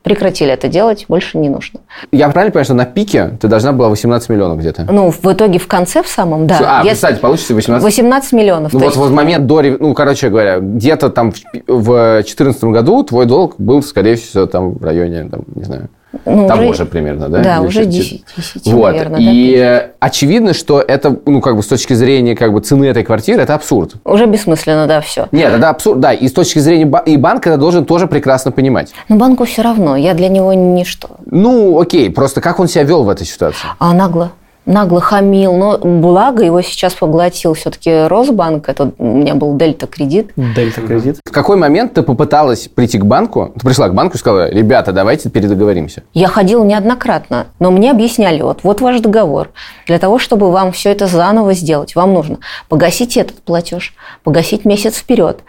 прекратили это делать, больше не нужно. Я правильно понимаю, что на пике ты должна была 18 миллионов где-то? Ну, в итоге в конце, в самом, да. А, если- кстати, получится 18 18 миллионов. Ну вот, есть- вот в момент до, ну, короче говоря, где-то там в 2014 году твой долг был, скорее всего, там в районе, там, не знаю, ну, того уже- же примерно, да? Да, Или уже чуть- 10, 10 Вот. наверное. и да, очевидно, что это, ну, как бы с точки зрения как бы цены этой квартиры, это абсурд. Уже бессмысленно, да, все. Нет, это абсурд, да, и с точки зрения и банка это должен тоже прекрасно понимать. Но банку все равно, я для него ничто. Ну, окей, просто как он себя вел в этой ситуации? А нагло. Нагло хамил. Но благо его сейчас поглотил все-таки Росбанк. Это у меня был Дельта кредит. Дельта кредит. В какой момент ты попыталась прийти к банку, ты пришла к банку и сказала, ребята, давайте передоговоримся. Я ходила неоднократно, но мне объясняли, вот, вот ваш договор. Для того, чтобы вам все это заново сделать, вам нужно погасить этот платеж, погасить месяц вперед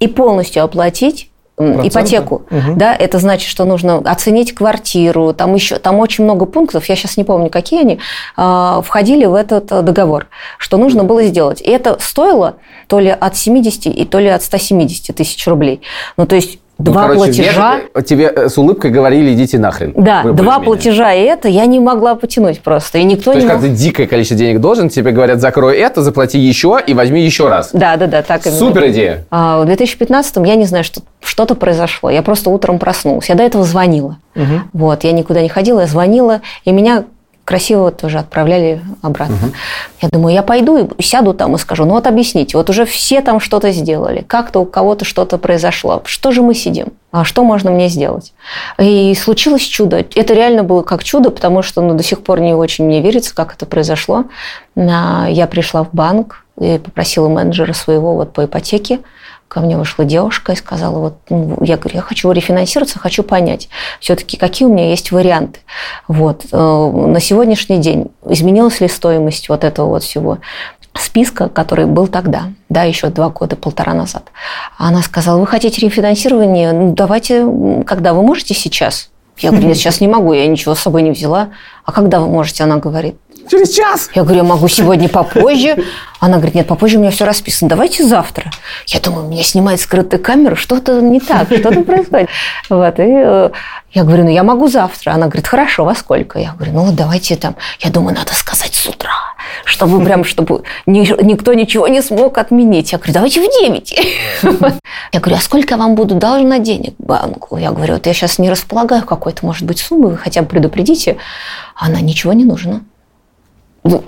и полностью оплатить Проценты? ипотеку. Да, это значит, что нужно оценить квартиру, там еще, там очень много пунктов, я сейчас не помню, какие они, а, входили в этот а, договор, что нужно было сделать. И это стоило то ли от 70 и то ли от 170 тысяч рублей. Ну, то есть Ну, два короче, платежа. вежливо- тебе э, с улыбкой говорили, идите нахрен. Да, Вы два платежа и это я не могла потянуть просто. И никто То не есть, мог... когда ты дикое количество денег должен, тебе говорят, закрой это, заплати еще и возьми еще раз. Да, да, да, так именно. Супер идея. А в 2015 я не знаю, что что-то произошло. Я просто утром проснулась. Я до этого звонила. Вот, я никуда не ходила, я звонила, и меня красиво тоже отправляли обратно. Я думаю, я пойду и сяду там и скажу, ну вот объясните, вот уже все там что-то сделали, как-то у кого-то что-то произошло, что же мы сидим? А что можно мне сделать? И случилось чудо. Это реально было как чудо, потому что ну, до сих пор не очень мне верится, как это произошло. А, Я пришла в банк и попросила менеджера своего вот по ипотеке. Ко мне вышла девушка и сказала, вот, ну, я говорю, я хочу рефинансироваться, хочу понять, все-таки какие у меня есть варианты. Вот. э, На сегодняшний день изменилась ли стоимость вот этого вот всего списка, который был тогда, да, еще два года, полтора назад. Она сказала, вы хотите рефинансирование? Ну, давайте, когда вы можете сейчас? Я говорю, нет, сейчас не могу, я ничего с собой не взяла. А когда вы можете? Она говорит, Через час. я говорю, я могу сегодня попозже. Она говорит, нет, попозже у меня все расписано. Давайте завтра. Я думаю, меня снимает скрытая камера, что-то не так, что-то происходит. Вот, и э, я говорю, ну я могу завтра. Она говорит, хорошо, во сколько? Я говорю, ну вот давайте там. Я думаю, надо сказать с утра, чтобы прям, чтобы ни- никто ничего не смог отменить. Я говорю, давайте в 9. Я говорю, а сколько я вам буду должна денег банку? Я говорю, вот я сейчас не располагаю какой-то, может быть, суммы, вы хотя бы предупредите. Она, ничего не нужно.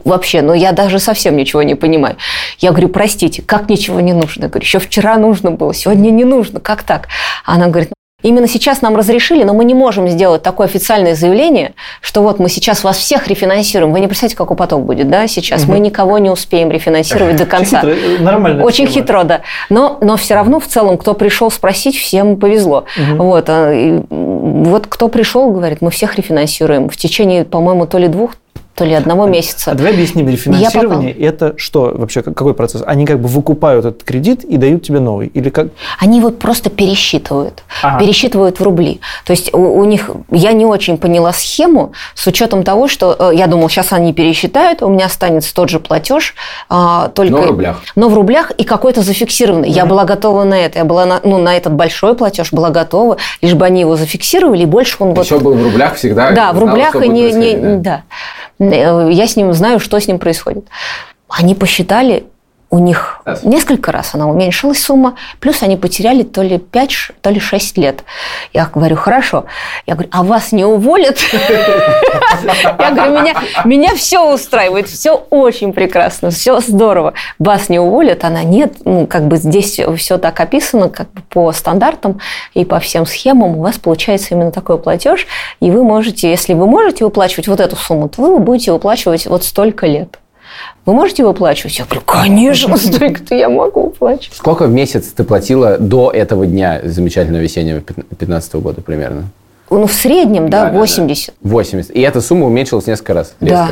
Вообще, ну я даже совсем ничего не понимаю. Я говорю, простите, как ничего не нужно? Я говорю, еще вчера нужно было, сегодня не нужно, как так? Она говорит, «Ну, именно сейчас нам разрешили, но мы не можем сделать такое официальное заявление, что вот мы сейчас вас всех рефинансируем. Вы не представляете, какой поток будет, да, сейчас? Мы никого не успеем рефинансировать до конца. Хитро, э, нормальная Очень схема. хитро, да. Но, но все равно в целом, кто пришел спросить, всем повезло. Вот, а, и, вот кто пришел, говорит, мы всех рефинансируем. В течение, по-моему, то ли двух, то ли одного месяца. А давай объясним, рефинансирование – это что вообще, как- какой процесс? Они как бы выкупают этот кредит и дают тебе новый? Или как? Они вот просто пересчитывают. Ага. Пересчитывают в рубли. То есть у, у них, я не очень поняла схему с учетом того, что э, я думала, сейчас они пересчитают, у меня останется тот же платеж, а, только... Но в рублях. Но в рублях и какой-то зафиксированный. Я была готова на это. Я была на, ну, на этот большой платеж была готова, лишь бы они его зафиксировали, и больше он вот... Все было в рублях всегда. Да, в рублях и не, не- да. да. Э, Я с ним знаю, что с ним происходит. Они посчитали, у них Раз. несколько раз она уменьшилась сумма, плюс они потеряли то ли 5, ш- то ли 6 лет. Я говорю, хорошо. Я говорю, а вас не уволят? Я говорю, меня, меня все устраивает, все очень прекрасно, все здорово. Вас не уволят? Она нет. Ну, как бы здесь все так описано, как бы по стандартам и по всем схемам. У вас получается именно такой платеж, и вы можете, если вы можете выплачивать вот эту сумму, то вы будете выплачивать вот столько лет. Вы можете выплачивать? Я говорю, конечно, столько-то я могу выплачивать. Сколько в месяц ты платила до этого дня замечательного весеннего 2015 года примерно? Ну, в среднем, да, Да, да, да. 80. 80. И эта сумма уменьшилась несколько раз. Да.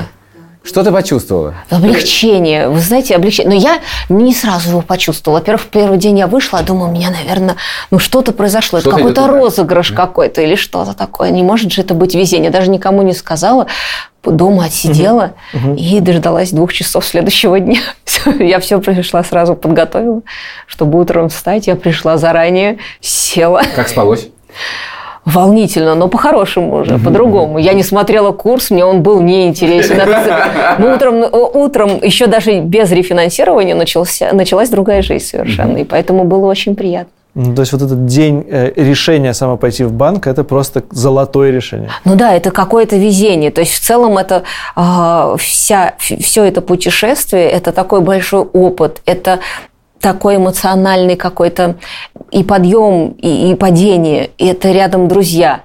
Что ты почувствовала? Облегчение. Вы знаете, облегчение. Но я не сразу его почувствовала. Во-первых, в первый день я вышла, думаю, у меня, наверное, ну что-то произошло. Это Что-то какой-то розыгрыш какой-то или что-то такое. Не может же это быть везение. Даже никому не сказала. Дома отсидела и дождалась двух часов следующего дня. Я все пришла сразу подготовила, чтобы утром встать. Я пришла заранее, села. Как спалось? Волнительно, но по-хорошему уже, по-другому. Я не смотрела курс, мне он был неинтересен. Ну, утром, утром еще даже без рефинансирования начался, началась другая жизнь совершенно. И поэтому было очень приятно. Ну, То есть вот этот день э, решения само пойти в банк – это просто золотое решение. Ну да, это какое-то везение. То есть в целом это а, вся, все это путешествие, это такой большой опыт, это такой эмоциональный какой-то и подъем, и, и падение, и это рядом друзья.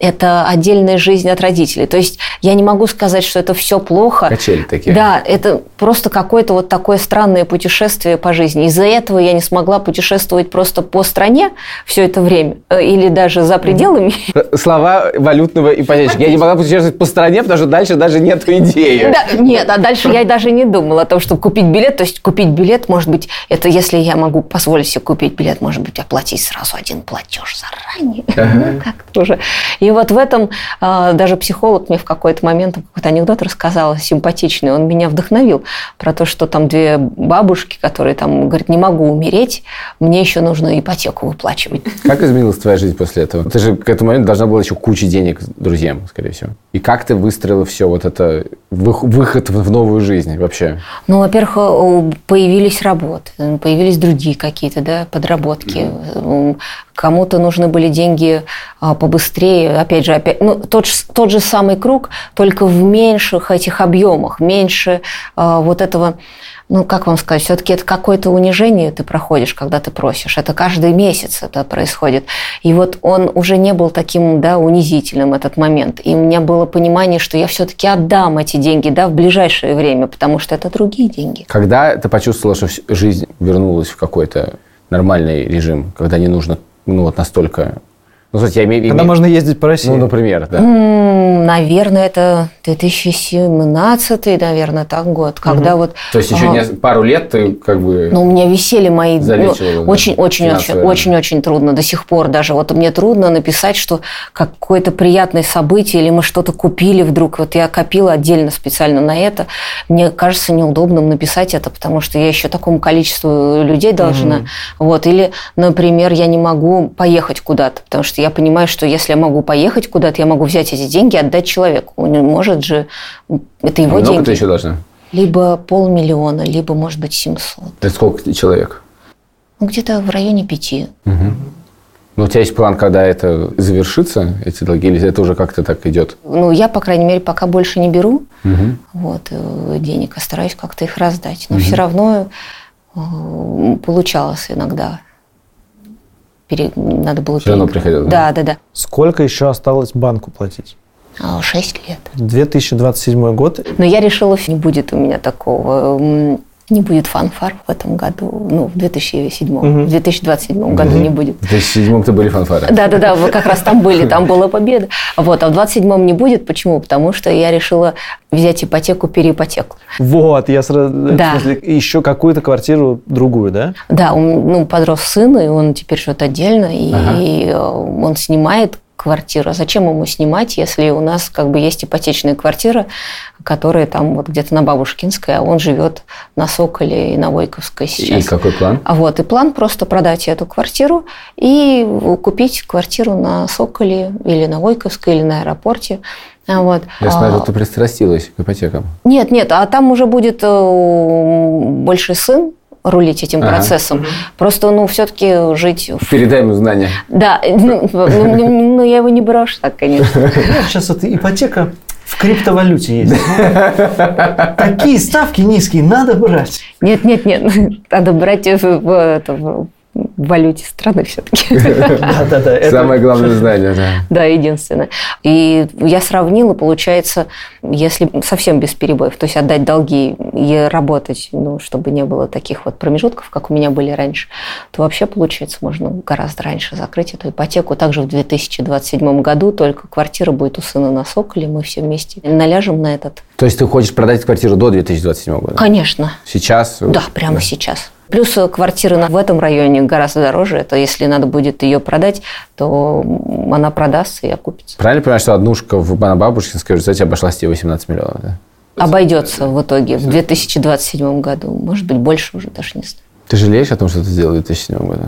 Это отдельная жизнь от родителей. То есть я не могу сказать, что это все плохо. Качели такие. Да, это просто какое-то вот такое странное путешествие по жизни. Из-за этого я не смогла путешествовать просто по стране все это время э, или даже за пределами Слова валютного ипотечника. Я не могла путешествовать по стране, потому что дальше даже нет идеи. Да, нет, а дальше я даже не думала о том, чтобы купить билет. То есть купить билет, может быть, это если я могу позволить себе купить билет, может быть, оплатить сразу один платеж заранее. Ну, как-то уже. И вот в этом а, даже психолог мне в какой-то момент какой-то анекдот рассказал симпатичный. Он меня вдохновил про то, что там две бабушки, которые там говорят, не могу умереть, мне еще нужно ипотеку выплачивать. Как изменилась твоя жизнь после этого? Ты же к этому моменту должна была еще кучу денег друзьям, скорее всего. И как ты выстроила все вот это, вых- выход в новую жизнь вообще? Ну, во-первых, появились работы, появились другие какие-то да, подработки. М, Кому-то нужны были деньги а, побыстрее. Опять же, опять, ну, тот, ж- тот же самый круг, только в меньших этих объемах, меньше а, вот этого ну, как вам сказать, все-таки это какое-то унижение ты проходишь, когда ты просишь. Это каждый месяц это происходит. И вот он уже не был таким, да, унизительным этот момент. И у меня было понимание, что я все-таки отдам эти деньги, да, в ближайшее время, потому что это другие деньги. Когда ты почувствовала, что жизнь вернулась в какой-то нормальный режим, когда не нужно, ну, вот настолько... Ну, кстати, я имею... Когда можно ездить по России. Ну, например, да. Наверное, это 2017, наверное, так год, когда вот... То есть еще а, не- пару лет ты как бы... Ну, у меня висели мои... ну, Залечивала, да, очень, очень, очень, очень трудно до сих пор даже. Вот мне трудно написать, что какое-то приятное событие или мы что-то купили вдруг. Вот я копила отдельно специально на это. Мне кажется неудобным написать это, потому что я еще такому количеству людей должна. Вот. Или, например, я не могу поехать куда-то, потому что я понимаю, что если я могу поехать куда-то, я могу взять эти деньги и отдать человеку. Он может же... Это А его много деньги. ты еще должна? Либо полмиллиона, либо, может быть, 700. Это сколько человек? Ну, где-то в районе пяти. Ну, у тебя есть план, когда это завершится, эти долги, или это уже как-то так идет? Ну, я, по крайней мере, пока больше не беру вот, э, денег, а стараюсь как-то их раздать. Но все равно э, получалось иногда. Пере- Надо было Всё равно пере- приходилось, Да, да, да. Сколько еще осталось банку платить? А, Шесть лет. 2027 год. Но я решила, не будет у меня такого. Не будет фанфар в этом году, ну, в 2007, в 2027 году не будет. В 2007-м-то были фанфары. Да-да-да, вы как раз там были, там была победа. Вот, а в 27-м не будет. Почему? Потому что я решила взять ипотеку, переипотеку. Вот, я сразу... Да. В смысле, еще какую-то квартиру другую, да? Да, он, ну, подрос сын, и он теперь живет отдельно, и э, он снимает квартиру. А зачем ему снимать, если у нас как бы есть ипотечная квартира, которая там вот где-то на Бабушкинской, а он живет на Соколе и на Войковской сейчас. И какой план? А вот, и план просто продать эту квартиру и купить квартиру на Соколе или на Войковской, или на аэропорте. А Вот. Я А, смотрю, ты пристрастилась к ипотекам. нет, нет, а там уже будет э, больше сын рулить этим Ага. процессом. Просто, ну, все-таки жить... в- Передай ему знания. Да, ну, ну, ну, ну, я его не брошу так, конечно. Сейчас вот ипотека в криптовалюте есть. Такие ставки низкие, надо брать. Нет, нет, нет, надо брать в, в- это, в валюте страны все-таки. Самое главное знание, да. Да, единственное. И я сравнила, получается, если совсем без перебоев, то есть отдать долги и работать, ну, чтобы не было таких вот промежутков, как у меня были раньше, то вообще, получается, можно гораздо раньше закрыть эту ипотеку. Также в 2027 году только квартира будет у сына на Соколе, мы все вместе наляжем на этот. То есть ты хочешь продать квартиру до 2027 года? Конечно. Сейчас? Да, прямо сейчас. Плюс квартира в этом районе гораздо дороже. Это если надо будет ее продать, то она продастся и окупится. Правильно понимаю, что однушка в Бабушкинской результате обошлась тебе 18 миллионов, да? Обойдется в итоге в 2027 году. Может быть, больше уже даже не знаю. Ты жалеешь о том, что ты сделал в 2007 году?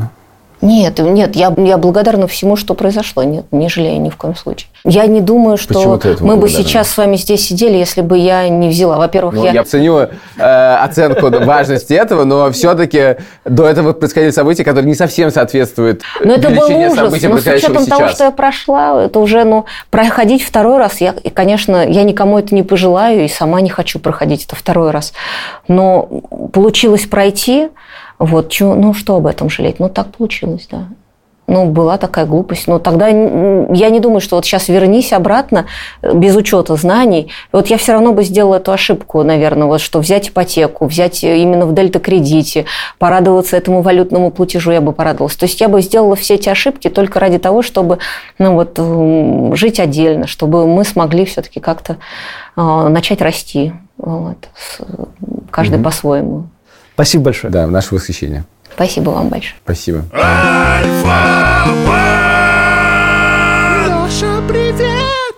Нет, нет, я, я благодарна всему, что произошло. Нет, не жалею ни в коем случае. Я не думаю, что мы бы сейчас с вами здесь сидели, если бы я не взяла. Во-первых, Ну, я... я ценю э, оценку важности этого, но все-таки до этого происходили события, которые не совсем соответствуют Но это был ужас. Но с происходящим учетом того, что я прошла, это уже, ну, проходить второй раз, я, и, конечно, я никому это не пожелаю, и сама не хочу проходить это второй раз. Но получилось пройти, вот, чё- ну, что об этом жалеть? Ну, так получилось, да. Ну, была такая глупость. Но тогда я не думаю, что вот сейчас вернись обратно э, без учета знаний. Вот я все равно бы сделала эту ошибку, наверное, вот что взять ипотеку, взять э, именно в дельта-кредите, порадоваться этому валютному платежу, я бы порадовалась. То есть я бы сделала все эти ошибки только ради того, чтобы ну, вот, м, жить отдельно, чтобы мы смогли все-таки как-то э, начать расти. Вот, каждый по-своему. Спасибо большое. Да, наше восхищение. Спасибо вам большое. Спасибо.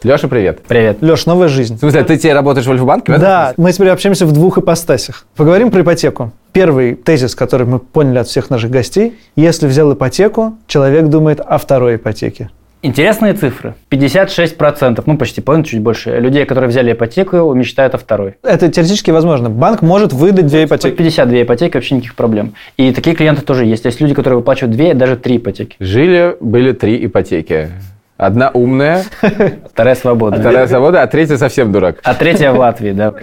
Леша, привет. Привет. Леш, новая жизнь. В смысле, ты теперь работаешь в Альфа-банке? в Да, мы теперь общаемся в двух ипостасях. Поговорим про ипотеку. Первый тезис, который мы поняли от всех наших гостей. Если взял ипотеку, человек думает о второй ипотеке. Интересные цифры. 56%, ну почти половина, чуть больше, людей, которые взяли ипотеку, мечтают о второй. Это теоретически возможно. Банк может выдать две ипотеки. 52 ипотеки, вообще никаких проблем. И такие клиенты тоже есть. Есть люди, которые выплачивают две, даже три ипотеки. Жили, были три ипотеки. Одна умная, Вторая свободная. вторая свобода, а третья совсем дурак. А третья в Латвии, да.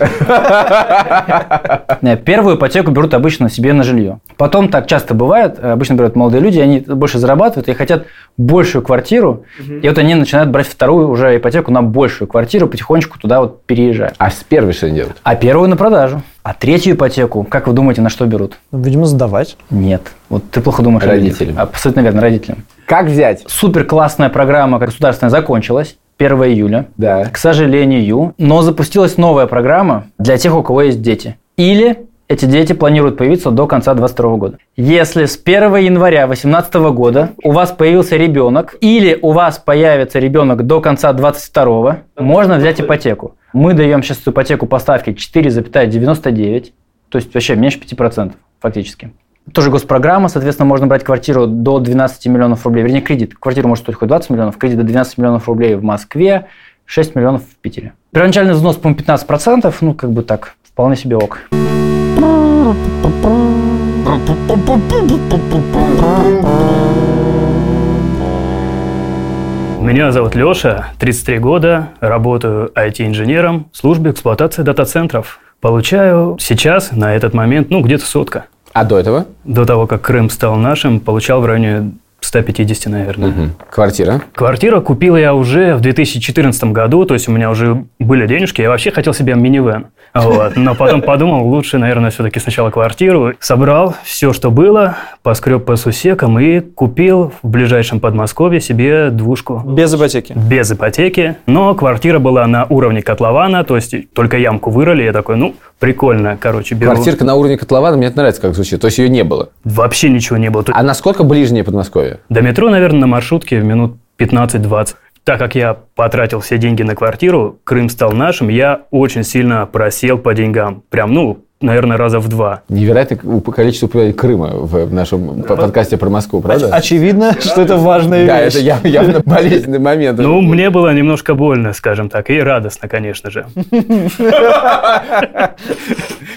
Не, Первую ипотеку берут обычно себе на жилье. Потом так часто бывает, обычно берут молодые люди, они больше зарабатывают и хотят большую квартиру, и вот они начинают брать вторую уже ипотеку на большую квартиру, потихонечку туда вот переезжая. А с первой что они делают? А первую на продажу. А третью ипотеку, как вы думаете, на что берут? Видимо, сдавать. Нет. Вот ты плохо думаешь о. Родителям. Абсолютно верно, родителям. Как взять? Супер классная программа государственная закончилась 1 июля. Да. К сожалению, но запустилась новая программа для тех, у кого есть дети. Или эти дети планируют появиться до конца 2022 года. Если с 1 января 2018 года у вас появился ребенок, или у вас появится ребенок до конца 2022, можно взять ипотеку. Мы даем сейчас ипотеку по ставке 4,99, то есть вообще меньше 5% фактически. Тоже госпрограмма, соответственно, можно брать квартиру до 12 миллионов рублей, вернее, кредит. Квартира может стоить хоть 20 миллионов, кредит до 12 миллионов рублей в Москве, 6 миллионов в Питере. Первоначальный взнос, по-моему, 15%, ну, как бы так, вполне себе ок. Меня зовут Леша, 33 года, работаю IT-инженером в службе эксплуатации дата-центров. Получаю сейчас, на этот момент, ну, где-то сотка. А до этого? До того, как Крым стал нашим, получал в районе 150, наверное. Мгм. Квартира? Квартиру купил я уже в 2014 году, то есть у меня уже были денежки, я вообще хотел себе минивэн. Вот. Но потом подумал, лучше, наверное, все-таки сначала квартиру. Собрал все, что было, поскреб по сусекам и купил в ближайшем Подмосковье себе двушку. Без ипотеки. Без ипотеки, но квартира была на уровне котлована, то есть только ямку вырыли, я такой, ну, прикольно, короче, беру. Квартирка на уровне котлована, мне это нравится, как звучит. То есть ее не было. Вообще ничего не было. А насколько ближнее Подмосковье? До метро, наверное, на маршрутке в минут 15-20. Так как я потратил все деньги на квартиру, Крым стал нашим, я очень сильно просел по деньгам. Прям, ну, наверное, раза в два. Невероятное количество упоминаний Крыма в нашем п- подкасте про Москву, правда? Очевидно, что это важная Да, вещь. это яв- явно болезненный момент. Ну, мне было немножко больно, скажем так, и радостно, конечно же.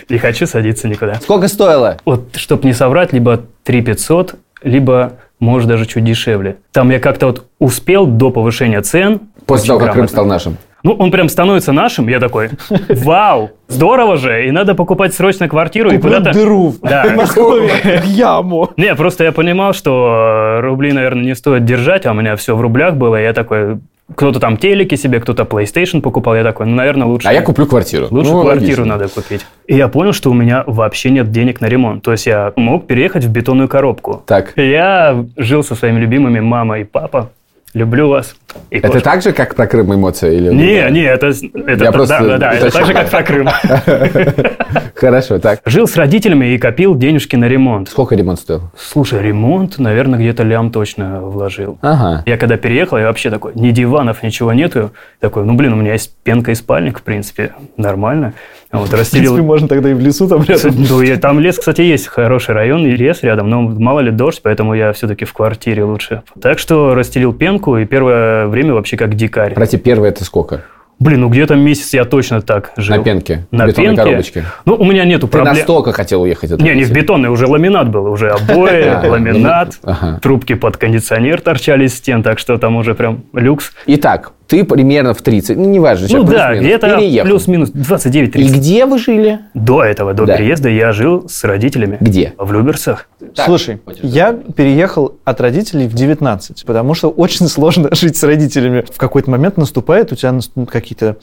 Не хочу садиться никуда. Сколько стоило? Вот, чтобы не соврать, либо 3 500, либо, может, даже чуть дешевле. Там я как-то вот успел до повышения цен. После того, как Крым стал нашим. Ну, он прям становится нашим, я такой, вау, здорово же, и надо покупать срочно квартиру и Куплю куда-то... дыру в Да. Подмосковье, яму. Не, просто я понимал, что рубли, наверное, не стоит держать, а у меня все в рублях было, и я такой, кто-то там телеки себе, кто-то PlayStation покупал, я такой, ну, наверное, лучше... А я куплю квартиру. Лучше Ну, квартиру логично. надо купить. И я понял, что у меня вообще нет денег на ремонт. То есть я мог переехать в бетонную коробку. Так. Я жил со своими любимыми мама и папа. Люблю вас. И Это так же, как про Крым эмоции? Или... Не, не, это, это Я просто да, да, да, это так же, как про Крым. Хорошо, так. Жил с родителями и копил денежки на ремонт. Сколько ремонт стоил? Слушай, ремонт, наверное, где-то лям точно вложил. Ага. Я когда переехал, я вообще такой, ни диванов, ничего нету. Такой, ну, блин, у меня есть пенка и спальник, в принципе, нормально. Вот, В расстелил... принципе, можно тогда и в лесу там рядом. Ну, и там лес, кстати, есть хороший район, и лес рядом, но мало ли дождь, поэтому я все-таки в квартире лучше. Так что расстелил пенку, и первое время вообще как дикарь. Прости, первое это сколько? Блин, ну где-то месяц я точно так жил. На пенке? На В бетонной пенке. коробочке? Ну, у меня нету Ты проблем. настолько хотел уехать от Не, не в России? бетонный, уже ламинат был, уже обои, А, ламинат, ага. трубки под кондиционер торчали из стен, так что там уже прям люкс. Итак, ты примерно в 30, ну, неважно, Ну да, где-то плюс-минус 29-30. И где вы жили? До этого, до Да. переезда я жил с родителями. Где? В Люберцах. Слушай, я переехал от родителей в 19, потому что очень сложно жить с родителями. В какой-то момент наступает, у тебя нас- какие-то,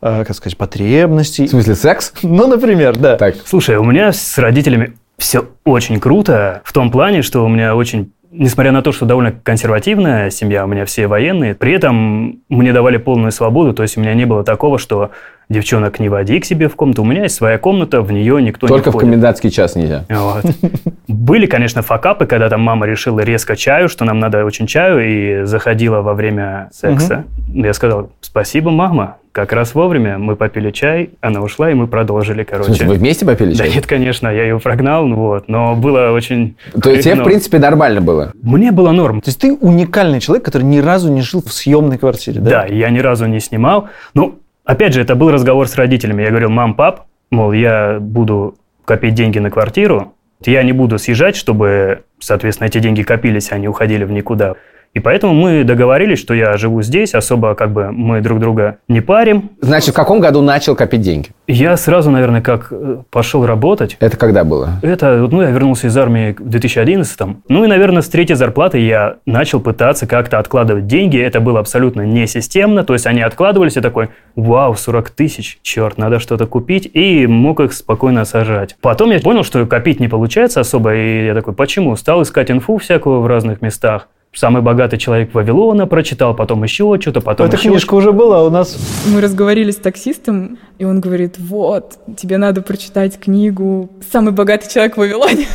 э, как сказать, потребности. В смысле, секс? Ну, например, да. Так. Слушай, у меня с родителями все очень круто, в том плане, что у меня очень Несмотря на то, что довольно консервативная семья, у меня все военные, при этом мне давали полную свободу, то есть у меня не было такого, что девчонок не води к себе в комнату, у меня есть своя комната, в нее никто Только не в входит. комендантский час нельзя. Вот. Были, конечно, факапы, когда там мама решила резко чаю, что нам надо очень чаю, и заходила во время секса. Я сказал, спасибо, мама, как раз вовремя мы попили чай, она ушла, и мы продолжили, В короче. смысле, вы вместе попили Да чай? нет, конечно, я ее прогнал, ну вот, но было очень... То есть тебе, в ну, принципе, нормально было? Мне было норм. То есть ты уникальный человек, который ни разу не жил в съемной квартире, да? Да, я ни разу не снимал. Ну, опять же, это был разговор с родителями. Я говорил, мам, пап, мол, я буду копить деньги на квартиру, я не буду съезжать, чтобы, соответственно, эти деньги копились, а не уходили в никуда. И поэтому мы договорились, что я живу здесь, особо как бы мы друг друга не парим. Значит, в каком году начал копить деньги? Я сразу, наверное, как э, пошел работать, Это когда было? это, ну, я вернулся из армии в 2011 Ну и, наверное, с третьей зарплаты я начал пытаться как-то откладывать деньги. Это было абсолютно не системно. То есть они откладывались, я такой, вау, 40 тысяч, черт, надо что-то купить. И мог их спокойно сажать. Потом я понял, что копить не получается особо. И я такой, почему? Стал искать инфу всякую в разных местах. Самый богатый человек Вавилона прочитал, потом еще что-то, потом Эта еще книжка уже была у нас. Мы разговаривали с таксистом, и он говорит, вот, тебе надо прочитать книгу «Самый богатый человек в Вавилоне».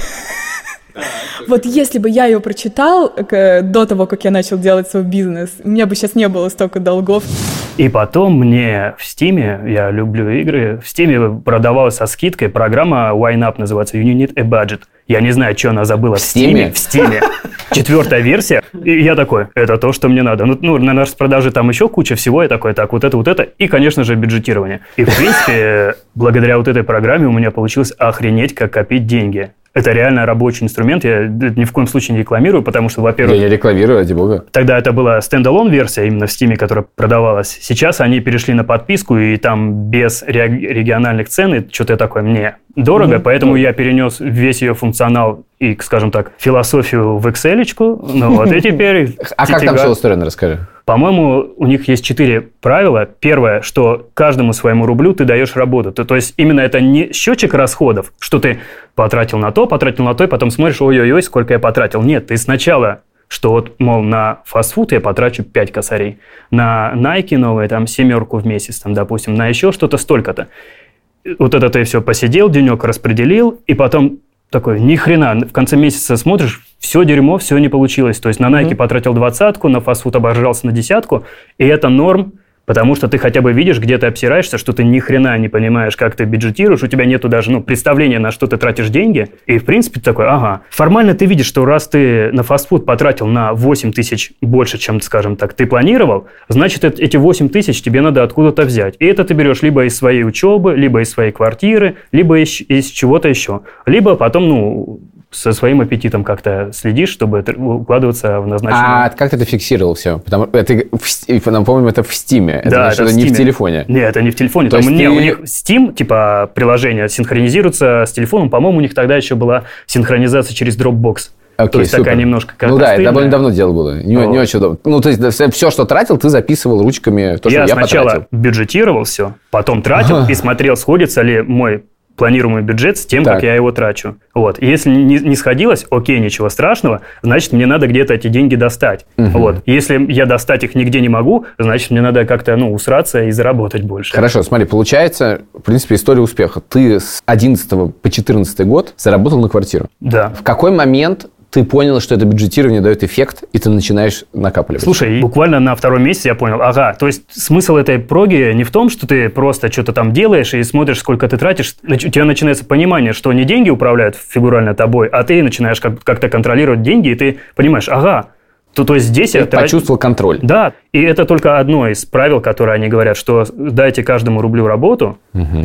Вот если бы я ее прочитал к- до того, как я начал делать свой бизнес, у меня бы сейчас не было столько долгов. И потом мне в Стиме, я люблю игры, в Стиме продавалась со скидкой программа YNAB называется You Need a Budget. Я не знаю, что она забыла в Стиме? В Стиме. Четвертая версия. И я такой, это то, что мне надо. Ну, ну, на распродаже там еще куча всего. Я такой, так, вот это, вот это. И, конечно же, бюджетирование. И, в принципе, благодаря вот этой программе у меня получилось охренеть, как копить деньги. Это реально рабочий инструмент. Я ни в коем случае не рекламирую, потому что, Я во-первых, не рекламирую, ради бога. Тогда это была стендалон версия именно в Steam, которая продавалась. Сейчас они перешли на подписку, и там без ре- региональных цен, и что-то такое мне дорого, поэтому я перенес весь ее функционал и, скажем так, философию в Excel. Ну вот, и теперь... А как там все устроено, расскажи. По-моему, у них есть четыре правила. Первое, что каждому своему рублю ты даешь работу. То, то есть именно это не счетчик расходов, что ты потратил на то, потратил на то, и потом смотришь, ой-ой-ой, сколько я потратил. Нет, ты сначала что вот, мол, на фастфуд я потрачу 5 косарей, на Nike новые, там, семерку в месяц, там, допустим, на еще что-то столько-то. Вот это ты все посидел, денек распределил, и потом такой, ни хрена, в конце месяца смотришь, все дерьмо, все не получилось. То есть на Nike потратил двадцатку, на фастфуд обожрался на десятку, и это норм, потому что ты хотя бы видишь, где ты обсираешься, что ты ни хрена не понимаешь, как ты бюджетируешь, у тебя нету даже ну, представления, на что ты тратишь деньги, и в принципе ты такой, ага. Формально ты видишь, что раз ты на фастфуд потратил на 8 тысяч больше, чем, скажем так, ты планировал, значит, эти 8 тысяч тебе надо откуда-то взять. И это ты берешь либо из своей учебы, либо из своей квартиры, либо из, из чего-то еще. Либо потом, ну, со своим аппетитом как-то следишь, чтобы укладываться в назначенное. А как ты это фиксировал все? Потому это, напомним, это в Стиме. Это Да, это это в не в телефоне. Нет, это не в телефоне. То Там, есть не, ты- у них Steam, типа, приложение синхронизируется с телефоном. По-моему, у них тогда еще была синхронизация через Dropbox. Окей, то есть супер. такая немножко Ну да, это довольно давно дело было. Не, не очень удобно. Ну, то есть все, что тратил, ты записывал ручками то, что я я сначала потратил. бюджетировал все, потом тратил и смотрел, сходится ли мой планируемый бюджет с тем, Так. как я его трачу. Вот. И если не, не сходилось, окей, ничего страшного, значит, мне надо где-то эти деньги достать. Вот. Если я достать их нигде не могу, значит, мне надо как-то ну, усраться и заработать больше. Хорошо, смотри, получается, в принципе, история успеха. Ты с 11 по 14 год заработал на квартиру. Да. В какой момент ты понял, что это бюджетирование дает эффект, и ты начинаешь накапливать? Слушай, буквально на втором месяце я понял, ага, то есть смысл этой проги не в том, что ты просто что-то там делаешь и смотришь, сколько ты тратишь. У тебя начинается понимание, что не деньги управляют фигурально тобой, а ты начинаешь как- как-то контролировать деньги, и ты понимаешь, ага, то, то есть здесь ты трачу- почувствовал контроль. Да, и это только одно из правил, которые они говорят, что дайте каждому рублю работу.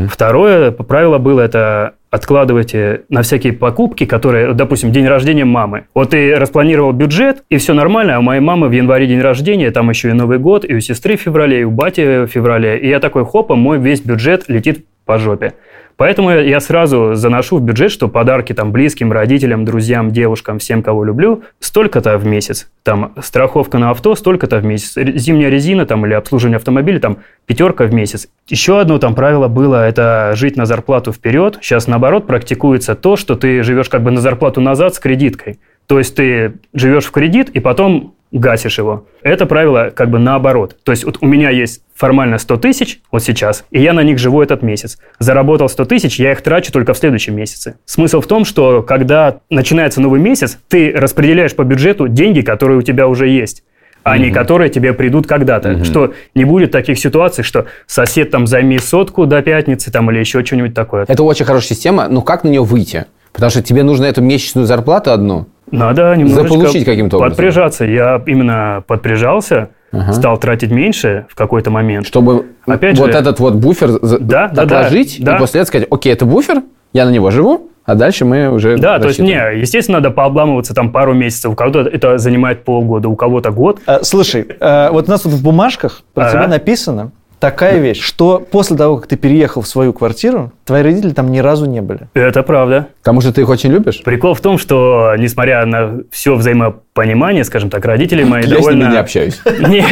Второе правило было это откладывайте на всякие покупки, которые, допустим, день рождения мамы. Вот ты распланировал бюджет, и все нормально, а у моей мамы в январе день рождения, там еще и Новый год, и у сестры в феврале, и у бати в феврале. И я такой, хопа, мой весь бюджет летит по жопе. Поэтому я- сразу заношу в бюджет, что подарки там близким, родителям, друзьям, девушкам, всем, кого люблю, столько-то в месяц. Там страховка на авто столько-то в месяц. Зимняя резина там или обслуживание автомобиля там пятерка в месяц. Еще одно там правило было, это жить на зарплату вперед. Сейчас наоборот практикуется то, что ты живешь как бы на зарплату назад с кредиткой. То есть ты живешь в кредит и потом гасишь его. Это правило как бы наоборот. То есть вот у меня есть формально 100 тысяч вот сейчас, и я на них живу этот месяц. Заработал 100 тысяч, я их трачу только в следующем месяце. Смысл в том, что когда начинается новый месяц, ты распределяешь по бюджету деньги, которые у тебя уже есть а не которые тебе придут когда-то. Что не будет таких ситуаций, что сосед там займи сотку до пятницы там или еще что-нибудь такое. Это очень хорошая система, но как на нее выйти? Потому что тебе нужно эту месячную зарплату одну. Надо немножечко Заполучить каким-то образом. подпряжаться. Я именно подпряжался, стал тратить меньше в какой-то момент. Чтобы Опять вот же- этот вот буфер Да, да, да, отложить, да. и после этого сказать, окей, это буфер, я на него живу, а дальше мы уже Да, то есть, рассчитываем». не, естественно, надо пообламываться там пару месяцев. У кого-то это занимает полгода, у кого-то год. Э, Слушай, э, вот у нас тут в бумажках про Ага. тебя написано такая вещь, что после того, как ты переехал в свою квартиру, твои родители там ни разу не были. Это правда. Потому что ты их очень любишь? Прикол в том, что, несмотря на все взаимопонимание, скажем так, родители мои Я довольно... с ними не общаюсь. Не,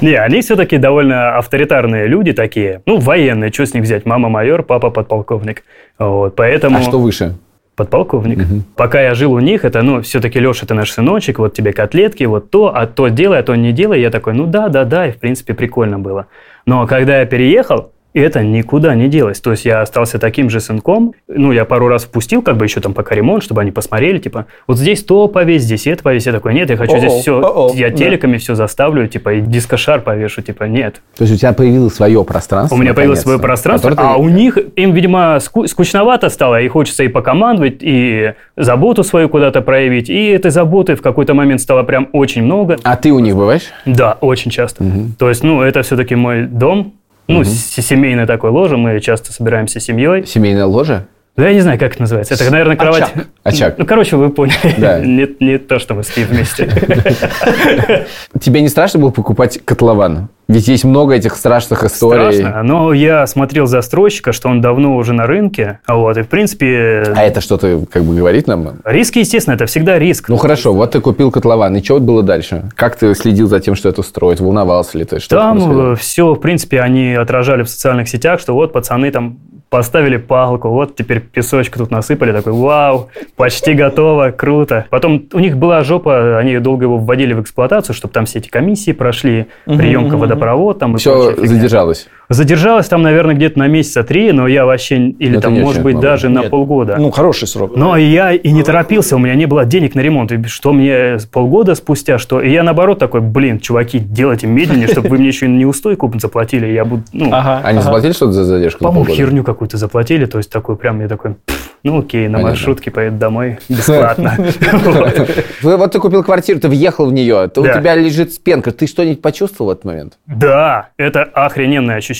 Не, они все-таки довольно авторитарные люди такие. Ну, военные, что с них взять? Мама майор, папа подполковник. Вот, поэтому... А что выше? Подполковник. Пока я жил у них, это, ну, все-таки, Леша, ты наш сыночек, вот тебе котлетки, вот то, а то делай, а то не делай. Я такой, ну да, да, да, и в принципе прикольно было. Но когда я переехал, это никуда не делось. То есть я остался таким же сынком. Ну, я пару раз впустил, как бы еще там пока ремонт, чтобы они посмотрели, типа, вот здесь то повесь, здесь это повесь. Я такой, нет, я хочу О-о, здесь все, о-о, я да. телеками все заставлю, типа, и дискошар повешу, типа, нет. То есть у тебя появилось свое пространство? У меня появилось свое пространство, ты- а у них, им, видимо, ску- скучновато стало, и хочется и покомандовать, и заботу свою куда-то проявить, и этой заботы в какой-то момент стало прям очень много. А ты у них бываешь? Да, очень часто. То есть, ну, это все-таки мой дом, ну, с- семейное такое ложе, мы часто собираемся семьей. Семейное ложе? Ну, я не знаю, как это называется. Это, наверное, кровать... Очаг. Очаг. Ну, короче, вы поняли. Да. Не, не то, что мы спим вместе. Тебе не страшно было покупать котлован? Ведь есть много этих страшных историй. Страшно. Но я смотрел застройщика, что он давно уже на рынке. Вот, и, в принципе, А это что-то как бы говорит нам? риски, естественно, это всегда риск. Ну хорошо, вот ты купил котлован, и что было дальше? Как ты следил за тем, что это строить? Волновался ли ты? Что Там все, в принципе, они отражали в социальных сетях, что вот пацаны там поставили палку, вот теперь песочка тут насыпали, такой, вау, почти готово, круто. Потом у них была жопа, они долго его вводили в эксплуатацию, чтобы там все эти комиссии прошли, приемка водопровод там и Все задержалось. Задержалось там, наверное, где-то на месяца три, но я вообще, или Это там, может быть, много. даже на Нет. полгода. Ну, хороший срок. Но я и не торопился, у меня не было денег на ремонт. И что мне полгода спустя, что... И я наоборот такой, блин, чуваки, делайте медленнее, чтобы вы мне еще и неустойку заплатили. Я буду, ну, Ага. Они ага. заплатили что-то за задержку? на по-моему, херню какую-то заплатили. То есть такой прям, я такой, «Пф, ну окей, на Понятно. маршрутке поеду домой бесплатно. Вот. Вы- Вот ты купил квартиру, ты въехал в нее, то у тебя лежит спенка. Ты что-нибудь почувствовал в этот момент? Да, это охрененное ощущение.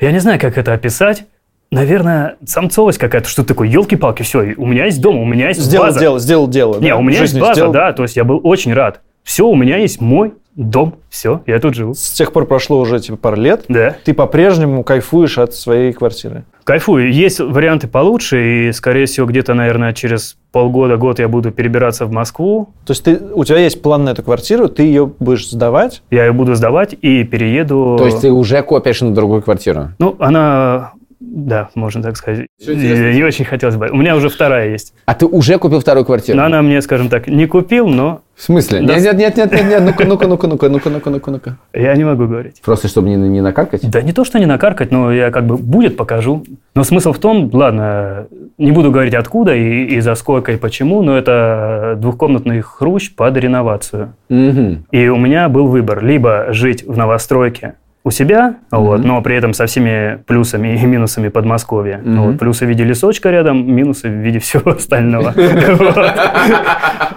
Я не знаю, как это описать. Наверное, самцовость какая-то, что такое, елки-палки, все, у меня есть дом, у меня есть Сделал база. дело, сделал дело. Не, да. у меня есть база, сделал. да, то есть я был очень рад. Все, у меня есть мой дом, все, я тут живу. С тех пор прошло уже типа пару лет. Да. Ты по-прежнему кайфуешь от своей квартиры. Кайфую. Есть варианты получше, и, скорее всего, где-то, наверное, через полгода-год я буду перебираться в Москву. То есть ты, у тебя есть план на эту квартиру, ты ее будешь сдавать. Я ее буду сдавать и перееду. То есть ты уже копишь на другую квартиру? Ну, она... Да, можно так сказать. Не очень хотелось бы. У меня уже вторая есть. А ты уже купил вторую квартиру? Но она мне, скажем так, не купил, но В смысле? Да. Нет, нет, нет, нет, нет, ну-ка, ну-ка, ну-ка, ну-ка, ну-ка, ну-ка, ну-ка, ну-ка. я не могу говорить. Просто чтобы не, не накаркать? Да не то, что не накаркать, но я как бы будет, покажу. Но смысл в том, ладно, не буду говорить откуда и, и за сколько и почему, но это двухкомнатный хрущ под реновацию. Мгм. И у меня был выбор, либо жить в новостройке у себя, вот, но при этом со всеми плюсами и минусами Подмосковья. Мгм. Вот, плюсы в виде лесочка рядом, минусы в виде всего остального.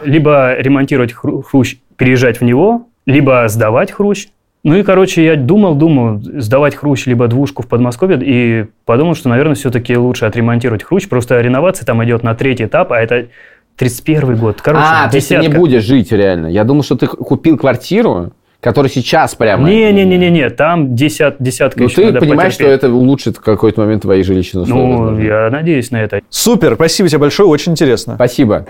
Либо ремонтировать хру- хрущ, переезжать в него, либо сдавать хрущ. Ну и, короче, я думал, думал, сдавать хрущ, либо двушку в Подмосковье, и подумал, что, наверное, все-таки лучше отремонтировать хрущ. Просто реновация там идет на третий этап, а это 31 год. Короче, а, есть ты не десятка. будешь жить реально. Я думал, что ты купил квартиру, которая сейчас прямо... Не-не-не-не, там десят, десятка Ну еще ты надо понимаешь, что потерпеть. это улучшит в какой-то момент твои жилищные условия. Ну, возможно. я надеюсь на это. Супер, спасибо тебе большое, очень интересно. Спасибо.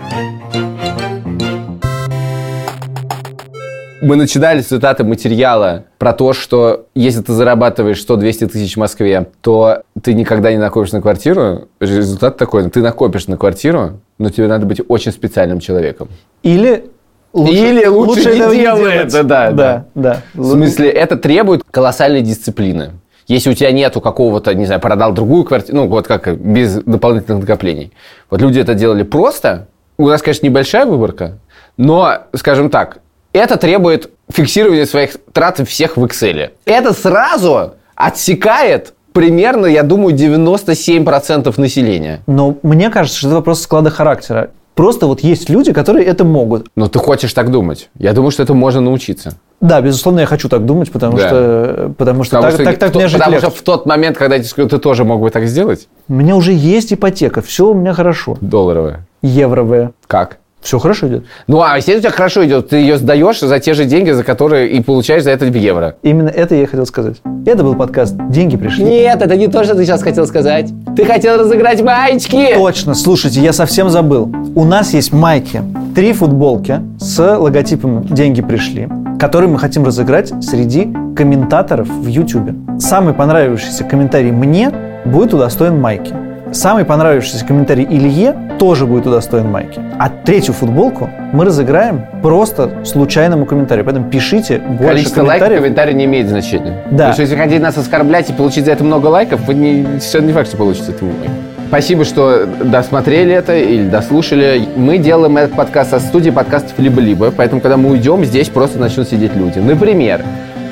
Мы начинали с цитаты материала про то, что если ты зарабатываешь 100-200 тысяч в Москве, то ты никогда не накопишь на квартиру. Результат такой, ты накопишь на квартиру, но тебе надо быть очень специальным человеком. Или лучше, Или лучше не этого делай это, да, да, да. В смысле, это требует колоссальной дисциплины. Если у тебя нету какого-то, не знаю, продал другую квартиру, ну, вот как без дополнительных накоплений. Вот люди это делали просто. У нас, конечно, небольшая выборка, но, скажем так, это требует фиксирования своих трат всех в Excel. Это сразу отсекает примерно, я думаю, 97% населения. Но мне кажется, что это вопрос склада характера. Просто вот есть люди, которые это могут. Но ты хочешь так думать. Я думаю, что это можно научиться. Да, безусловно, я хочу так думать, потому Да. что, потому что Потому так, что так, так кто- мне жить потому легче. что в тот момент, когда я тебе скажу, ты тоже мог бы так сделать, У меня уже есть ипотека, все у меня хорошо. долларовая. Евровая. Как? Все хорошо идет. Ну, а если у тебя хорошо идет, ты ее сдаешь за те же деньги, за которые и получаешь за это в евро. Именно это я и хотел сказать. Это был подкаст «Деньги пришли». Нет, это не то, что ты сейчас хотел сказать. Ты хотел разыграть маечки. Точно, слушайте, я совсем забыл. У нас есть майки, три футболки с логотипом «Деньги пришли», которые мы хотим разыграть среди комментаторов в YouTube. Самый понравившийся комментарий мне будет удостоен майки. Самый понравившийся комментарий Илье тоже будет удостоен майки. А третью футболку мы разыграем просто случайному комментарию. Поэтому пишите больше Количество лайков комментариев. комментарии не имеет значения. Да. Потому что если хотите нас оскорблять и получить за это много лайков, вы не, совершенно не факт, что получите много. Спасибо, что досмотрели это или дослушали. Мы делаем этот подкаст со студии подкастов «Либо-либо», поэтому, когда мы уйдем, здесь просто начнут сидеть люди. Например,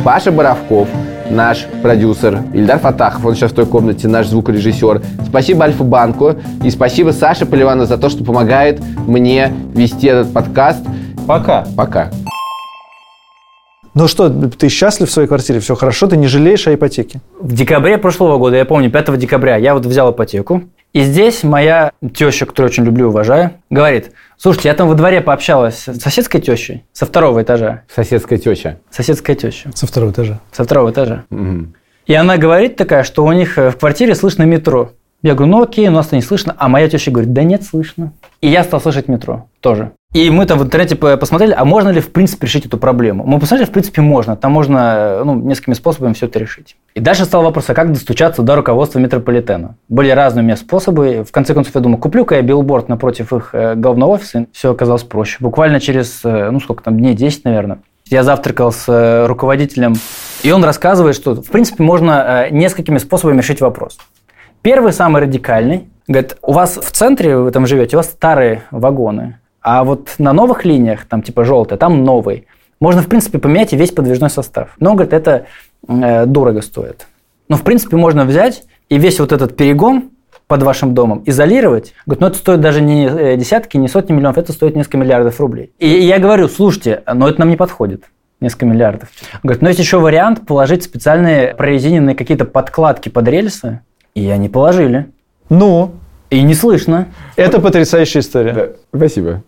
Паша Боровков, наш продюсер, Ильдар Фатахов, он сейчас в той комнате, наш звукорежиссер. Спасибо Альфа-банку и спасибо Саше Поливану за то, что помогает мне вести этот подкаст. Пока. Пока. Ну что, ты счастлив в своей квартире? Все хорошо? Ты не жалеешь о ипотеке? В декабре прошлого года, я помню, 5 декабря, я вот взял ипотеку, И здесь моя теща, которую очень люблю и уважаю, говорит, слушайте, я там во дворе пообщалась с соседской тещей со второго этажа. Соседская теща. Соседская теща. Со второго этажа. Со второго этажа. Мгм. И она говорит такая, что у них э, в квартире слышно метро. Я говорю, ну окей, у нас не слышно. А моя теща говорит, да нет, слышно. И я стал слышать метро тоже. И мы там в интернете по- посмотрели, а можно ли в принципе решить эту проблему. Мы посмотрели, в принципе, можно. Там можно э, ну, несколькими способами все это решить. И дальше стал вопрос, а как достучаться до руководства метрополитена? Были разные у меня способы. В конце концов, я думаю, куплю-ка я билборд напротив их э, главного офиса. Все оказалось проще. Буквально через, э, ну сколько там, дней 10, наверное. Я завтракал с руководителем, и он рассказывает, что, в принципе, можно несколькими способами решить вопрос. Первый, самый радикальный, говорит, у вас в центре, вы там живете, у вас старые вагоны, а вот на новых линиях, там типа желтые, там новый. Можно, в принципе, поменять и весь подвижной состав. Но, говорит, это э, дорого стоит. Но, в принципе, можно взять и весь вот этот перегон под вашим домом изолировать. Говорит, ну это стоит даже не э, десятки, не сотни миллионов, это стоит несколько миллиардов рублей. И я говорю, слушайте, но это нам не подходит. Несколько миллиардов. Говорит, но есть еще вариант положить специальные прорезиненные какие-то подкладки под рельсы. И они положили. Ну, И не слышно. это потрясающая история. Да, спасибо.